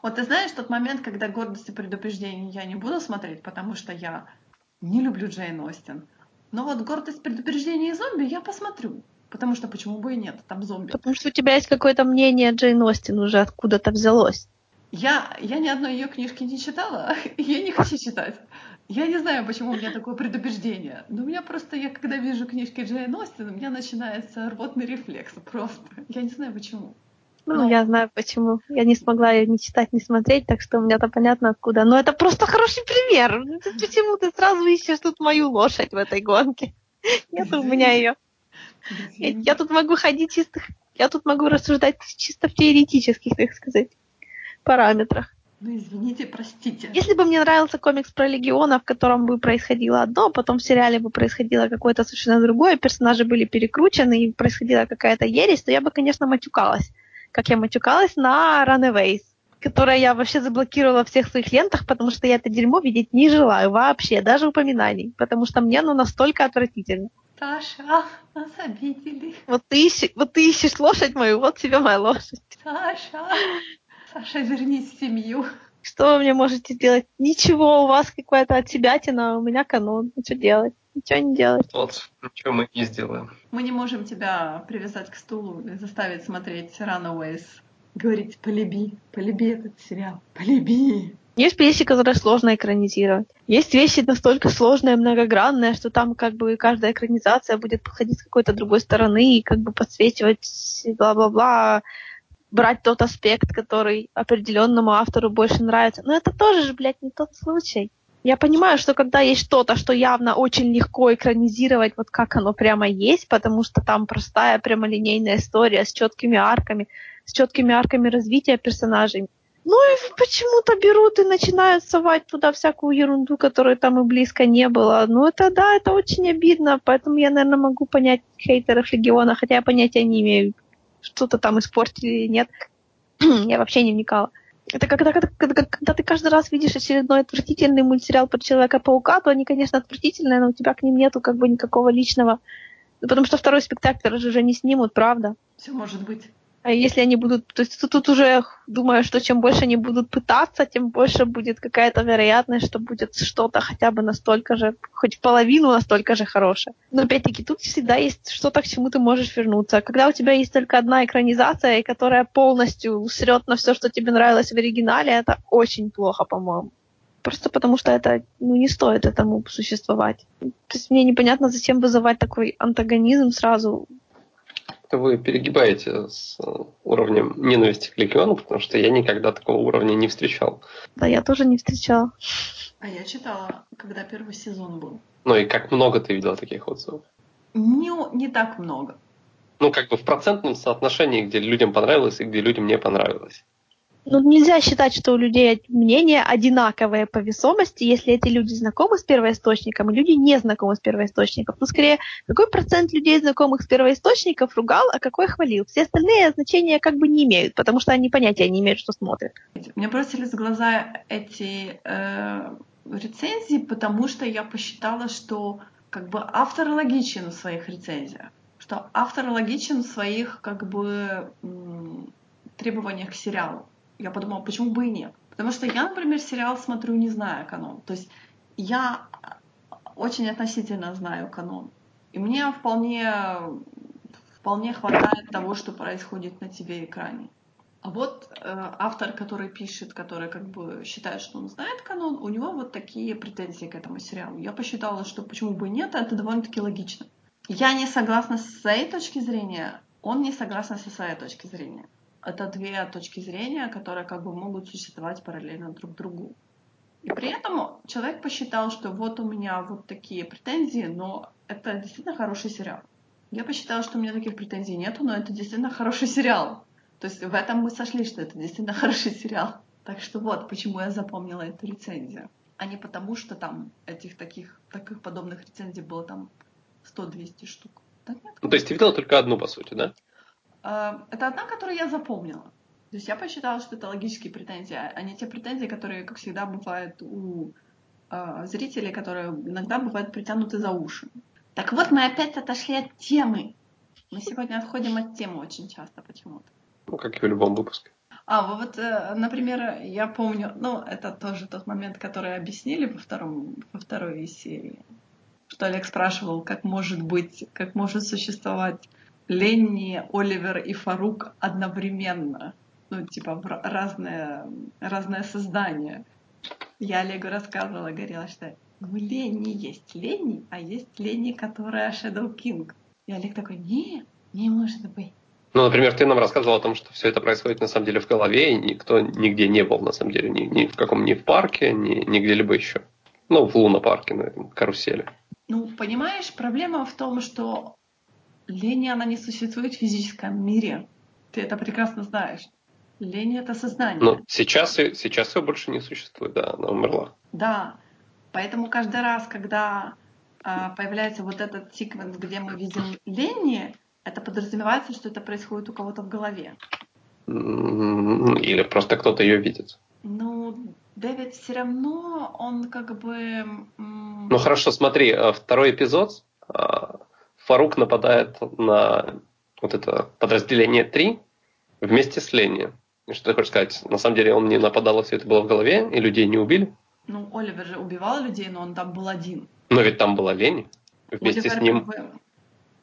Вот ты знаешь, тот момент, когда гордость и предупреждение я не буду смотреть, потому что я не люблю Джейн Остин. Но вот гордость, предупреждение и зомби я посмотрю. Потому что почему бы и нет, там зомби. Потому что у тебя есть какое-то мнение Джейн Остин уже откуда-то взялось. Я, я ни одной ее книжки не читала, и я не хочу читать. Я не знаю, почему у меня такое предубеждение. Но у меня просто, я когда вижу книжки Джейн Остин, у меня начинается рвотный рефлекс просто. Я не знаю, почему. Ну, ну, я знаю почему. Я не смогла ее ни читать, ни смотреть, так что у меня-то понятно откуда. Но это просто хороший пример. Ну, почему ты сразу ищешь тут мою лошадь в этой гонке? Нет у меня ее. Я, тут могу ходить чисто... Я тут могу рассуждать чисто в теоретических, так сказать, параметрах. Ну, извините, простите. Если бы мне нравился комикс про Легиона, в котором бы происходило одно, а потом в сериале бы происходило какое-то совершенно другое, персонажи были перекручены и происходила какая-то ересь, то я бы, конечно, матюкалась как я матюкалась на Runaways, которое я вообще заблокировала в всех своих лентах, потому что я это дерьмо видеть не желаю вообще, даже упоминаний, потому что мне оно настолько отвратительно. Саша, нас обидели. Вот ты, ищешь, вот ты ищешь лошадь мою, вот тебе моя лошадь. Саша, Саша, вернись в семью. Что вы мне можете сделать? Ничего, у вас какая-то от себя тина, у меня канон. Ну, что делать? Ничего не делать. Вот, ничего мы не сделаем. Мы не можем тебя привязать к стулу и заставить смотреть Runaways. Говорить, полюби, полюби этот сериал, полюби. Есть вещи, которые сложно экранизировать. Есть вещи настолько сложные, многогранные, что там как бы каждая экранизация будет подходить с какой-то другой стороны и как бы подсвечивать бла-бла-бла, брать тот аспект, который определенному автору больше нравится. Но это тоже же, блядь, не тот случай. Я понимаю, что когда есть что-то, что явно очень легко экранизировать, вот как оно прямо есть, потому что там простая прямолинейная история с четкими арками, с четкими арками развития персонажей. Ну и почему-то берут и начинают совать туда всякую ерунду, которой там и близко не было. Ну это да, это очень обидно, поэтому я, наверное, могу понять хейтеров Легиона, хотя я понятия не имею, что-то там испортили или нет. я вообще не вникала. Это когда, когда, когда, когда ты каждый раз видишь очередной отвратительный мультсериал про Человека-паука, то они, конечно, отвратительные, но у тебя к ним нету как бы никакого личного. Потому что второй спектакль уже не снимут, правда? Все может быть. А если они будут... То есть тут, уже думаю, что чем больше они будут пытаться, тем больше будет какая-то вероятность, что будет что-то хотя бы настолько же, хоть половину настолько же хорошее. Но опять-таки тут всегда есть что-то, к чему ты можешь вернуться. Когда у тебя есть только одна экранизация, которая полностью срет на все, что тебе нравилось в оригинале, это очень плохо, по-моему. Просто потому что это ну, не стоит этому существовать. То есть мне непонятно, зачем вызывать такой антагонизм сразу как-то вы перегибаете с э, уровнем ненависти к Легиону, потому что я никогда такого уровня не встречал. Да, я тоже не встречала. А я читала, когда первый сезон был. Ну и как много ты видела таких отзывов? Не, не так много. Ну, как бы в процентном соотношении, где людям понравилось и где людям не понравилось. Ну, нельзя считать, что у людей мнения одинаковые по весомости, если эти люди знакомы с первоисточником, и люди не знакомы с первоисточником. Ну, скорее, какой процент людей, знакомых с первоисточников, ругал, а какой хвалил? Все остальные значения как бы не имеют, потому что они понятия не имеют, что смотрят. Мне бросились в глаза эти э, рецензии, потому что я посчитала, что как бы автор логичен в своих рецензиях, что автор логичен в своих как бы требованиях к сериалу я подумала, почему бы и нет. Потому что я, например, сериал смотрю, не зная канон. То есть я очень относительно знаю канон. И мне вполне, вполне хватает того, что происходит на ТВ-экране. А вот э, автор, который пишет, который как бы считает, что он знает канон, у него вот такие претензии к этому сериалу. Я посчитала, что почему бы нет, это довольно-таки логично. Я не согласна с своей точки зрения, он не согласен со своей точки зрения это две точки зрения, которые как бы могут существовать параллельно друг другу. И при этом человек посчитал, что вот у меня вот такие претензии, но это действительно хороший сериал. Я посчитала, что у меня таких претензий нету, но это действительно хороший сериал. То есть в этом мы сошли, что это действительно хороший сериал. Так что вот, почему я запомнила эту рецензию. А не потому, что там этих таких, таких подобных рецензий было там 100-200 штук. Да нет, ну, то есть ты видела только одну, по сути, да? А, это одна, которую я запомнила. То есть я посчитала, что это логические претензии, а не те претензии, которые, как всегда, бывают у э, зрителей, которые иногда бывают притянуты за уши. Так вот, мы опять отошли от темы. Мы сегодня отходим от темы очень часто почему-то. Ну, как и в любом выпуске. А, вот, э, например, я помню, ну, это тоже тот момент, который объяснили во, втором, во второй серии, что Олег спрашивал, как может быть, как может существовать Ленни, Оливер и Фарук одновременно. Ну, типа, разное, разное создание. Я Олегу рассказывала, говорила, что у Ленни есть Ленни, а есть Ленни, которая Shadow King. И Олег такой, не, не может быть. Ну, например, ты нам рассказывал о том, что все это происходит на самом деле в голове, и никто нигде не был, на самом деле, ни, ни в каком, ни в парке, ни, ни где-либо еще. Ну, в лунопарке, на этом карусели. Ну, понимаешь, проблема в том, что Лень, она не существует в физическом мире. Ты это прекрасно знаешь. Лень — это сознание. Ну, сейчас, сейчас ее больше не существует, да, она умерла. Да, поэтому каждый раз, когда а, появляется вот этот секвенс, где мы видим Ленни, это подразумевается, что это происходит у кого-то в голове. Или просто кто-то ее видит. Ну, Дэвид все равно, он как бы... Ну хорошо, смотри, э, второй эпизод, а, Фарук нападает на вот это подразделение 3 вместе с Ленни. И что ты хочешь сказать? На самом деле он не нападал, а все это было в голове, и людей не убили? Ну, Оливер же убивал людей, но он там был один. Но ведь там была Ленни. Вместе Оливер с ним.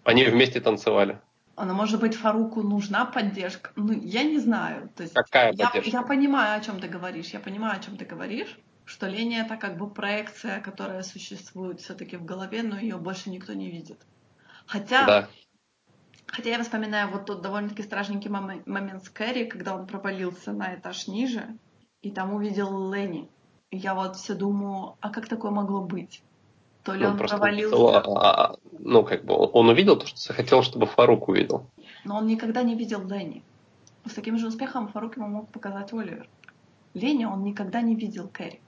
Они вместе танцевали. А, ну, может быть, Фаруку нужна поддержка? Ну, я не знаю. То есть Какая я, поддержка? Я понимаю, о чем ты говоришь. Я понимаю, о чем ты говоришь. Что Леня это как бы проекция, которая существует все-таки в голове, но ее больше никто не видит. Хотя, да. хотя я вспоминаю вот тот довольно-таки страшненький мом- момент с Кэрри, когда он провалился на этаж ниже, и там увидел Ленни. И я вот все думаю, а как такое могло быть? То ли ну, он провалился... Увидел, а, а, ну, как бы он увидел то, что захотел, чтобы Фарук увидел. Но он никогда не видел Ленни. С таким же успехом Фарук ему мог показать Оливер. Ленни он никогда не видел Кэрри.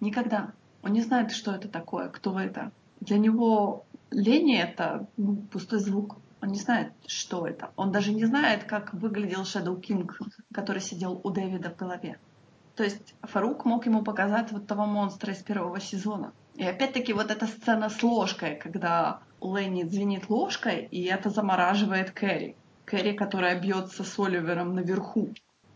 Никогда. Он не знает, что это такое, кто это. Для него Лени — это ну, пустой звук. Он не знает, что это. Он даже не знает, как выглядел Shadow King, который сидел у Дэвида в голове. То есть Фарук мог ему показать вот того монстра из первого сезона. И опять-таки вот эта сцена с ложкой, когда Ленни звенит ложкой, и это замораживает Кэрри. Кэрри, которая бьется с Оливером наверху.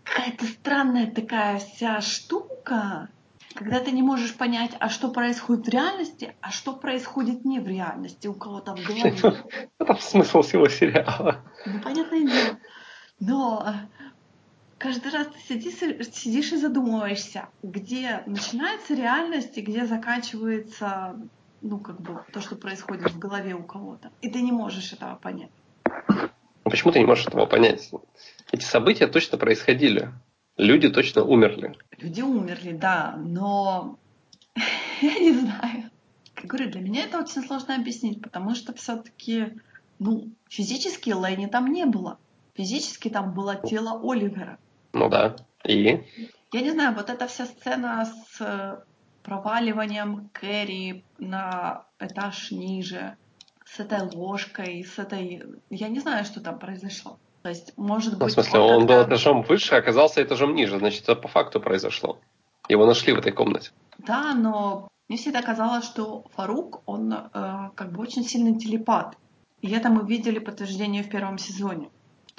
Какая-то странная такая вся штука когда ты не можешь понять, а что происходит в реальности, а что происходит не в реальности у кого-то в голове. Это смысл всего сериала. Ну, понятное дело. Но каждый раз ты сидишь, сидишь и задумываешься, где начинается реальность и где заканчивается, ну, как бы, то, что происходит в голове у кого-то. И ты не можешь этого понять. почему ты не можешь этого понять? Эти события точно происходили. Люди точно умерли. Люди умерли, да, но я не знаю. Как говорю, для меня это очень сложно объяснить, потому что все-таки, ну, физически Лэйни там не было. Физически там было тело Оливера. Ну да. И? Я не знаю, вот эта вся сцена с проваливанием Кэрри на этаж ниже, с этой ложкой, с этой... Я не знаю, что там произошло. То есть, может быть... Ну, в смысле, он, он был этажом выше, а оказался этажом ниже. Значит, это по факту произошло. Его нашли в этой комнате. Да, но мне всегда казалось, что Фарук, он э, как бы очень сильный телепат. И это мы видели подтверждение в первом сезоне.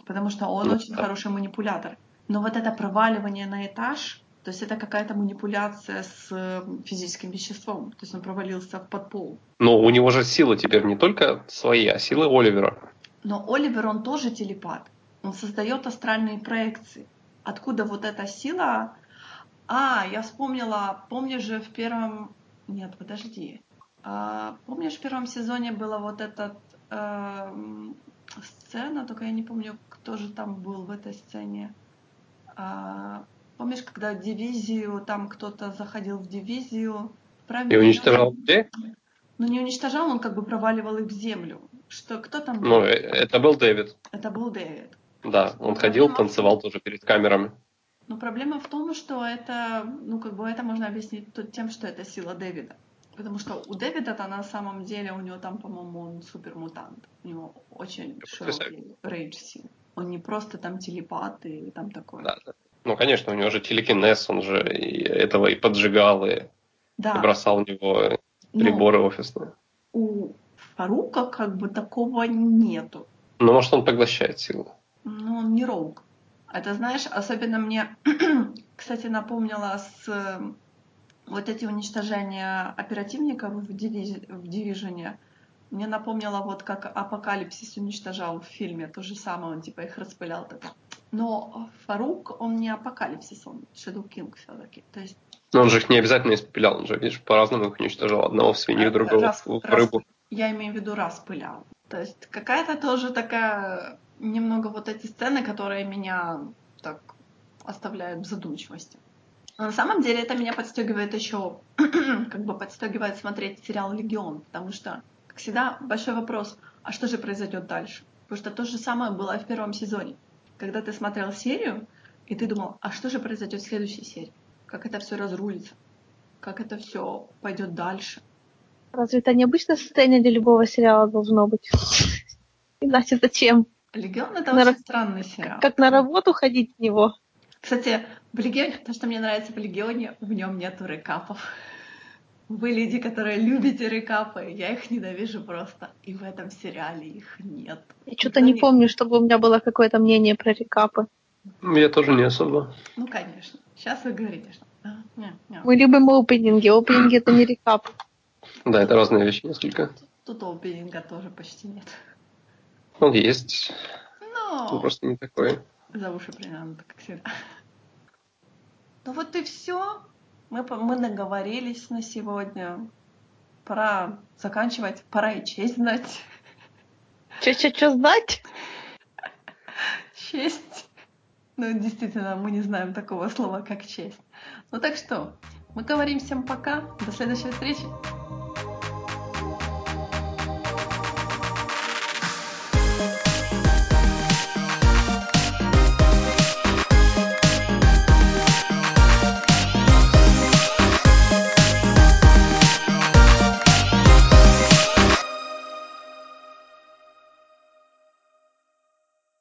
Потому что он ну, очень да. хороший манипулятор. Но вот это проваливание на этаж, то есть это какая-то манипуляция с физическим веществом. То есть он провалился в подпол. Но у него же силы теперь не только свои, а силы Оливера. Но Оливер, он тоже телепат. Он создает астральные проекции. Откуда вот эта сила? А, я вспомнила, помнишь же в первом... Нет, подожди. А, помнишь, в первом сезоне была вот эта э, сцена, только я не помню, кто же там был в этой сцене. А, помнишь, когда дивизию, там кто-то заходил в дивизию, правильно? И уничтожал людей? Ну, не уничтожал, он как бы проваливал их в землю. Что, кто там был? Ну, это был Дэвид. Это был Дэвид. Да, он Но ходил, проблема... танцевал тоже перед камерами. Но проблема в том, что это, ну, как бы это можно объяснить тем, что это сила Дэвида. Потому что у Дэвида-то на самом деле, у него там, по-моему, он супермутант. У него очень широкий рейдж сил. Он не просто там телепат и там такое. Да, да. Ну, конечно, у него же телекинез, он же и этого и поджигал, и, да. бросал в него приборы Но офисные. У Фарука как бы такого нету. Ну, может, он поглощает силу. Ну, он не роук. Это, знаешь, особенно мне, кстати, напомнило с вот эти уничтожения оперативников в, дивиз... в дивижене. Мне напомнило вот как Апокалипсис уничтожал в фильме, то же самое, он типа их распылял. Так. Но Фарук, он не Апокалипсис, он Shadow King все-таки. То есть но он же их не обязательно испылял, он же, видишь, по-разному их уничтожал. Одного в свинью, другого раз, в рыбу. Раз, я имею в виду распылял. То есть какая-то тоже такая, немного вот эти сцены, которые меня так оставляют в задумчивости. Но на самом деле это меня подстегивает еще, как бы подстегивает смотреть сериал «Легион», потому что, как всегда, большой вопрос, а что же произойдет дальше? Потому что то же самое было в первом сезоне. Когда ты смотрел серию, и ты думал, а что же произойдет в следующей серии? Как это все разрулится? Как это все пойдет дальше? Разве это необычное состояние для любого сериала должно быть? Иначе зачем? Легион это на очень странный сериал. Как на работу ходить в него. Кстати, в Легионе, то, что мне нравится в Легионе, в нем нету рекапов. Вы люди, которые любите рекапы, я их ненавижу просто. И в этом сериале их нет. Я что-то не, не помню, чтобы у меня было какое-то мнение про рекапы. Я тоже не особо. Ну, конечно. Сейчас вы говорите, что... А, не, не. Мы любим опенинги. Опенинги это не рекап. Да, это разные вещи несколько. Тут, тут опенинга тоже почти нет. Он есть. Но... Он просто не такой. За уши примерно, как всегда. Ну вот и все. Мы, мы наговорились на сегодня. Пора заканчивать. Пора и честь знать. Че-че-че знать? Честь. Ну, действительно, мы не знаем такого слова, как честь. Ну так что, мы говорим всем пока. До следующей встречи.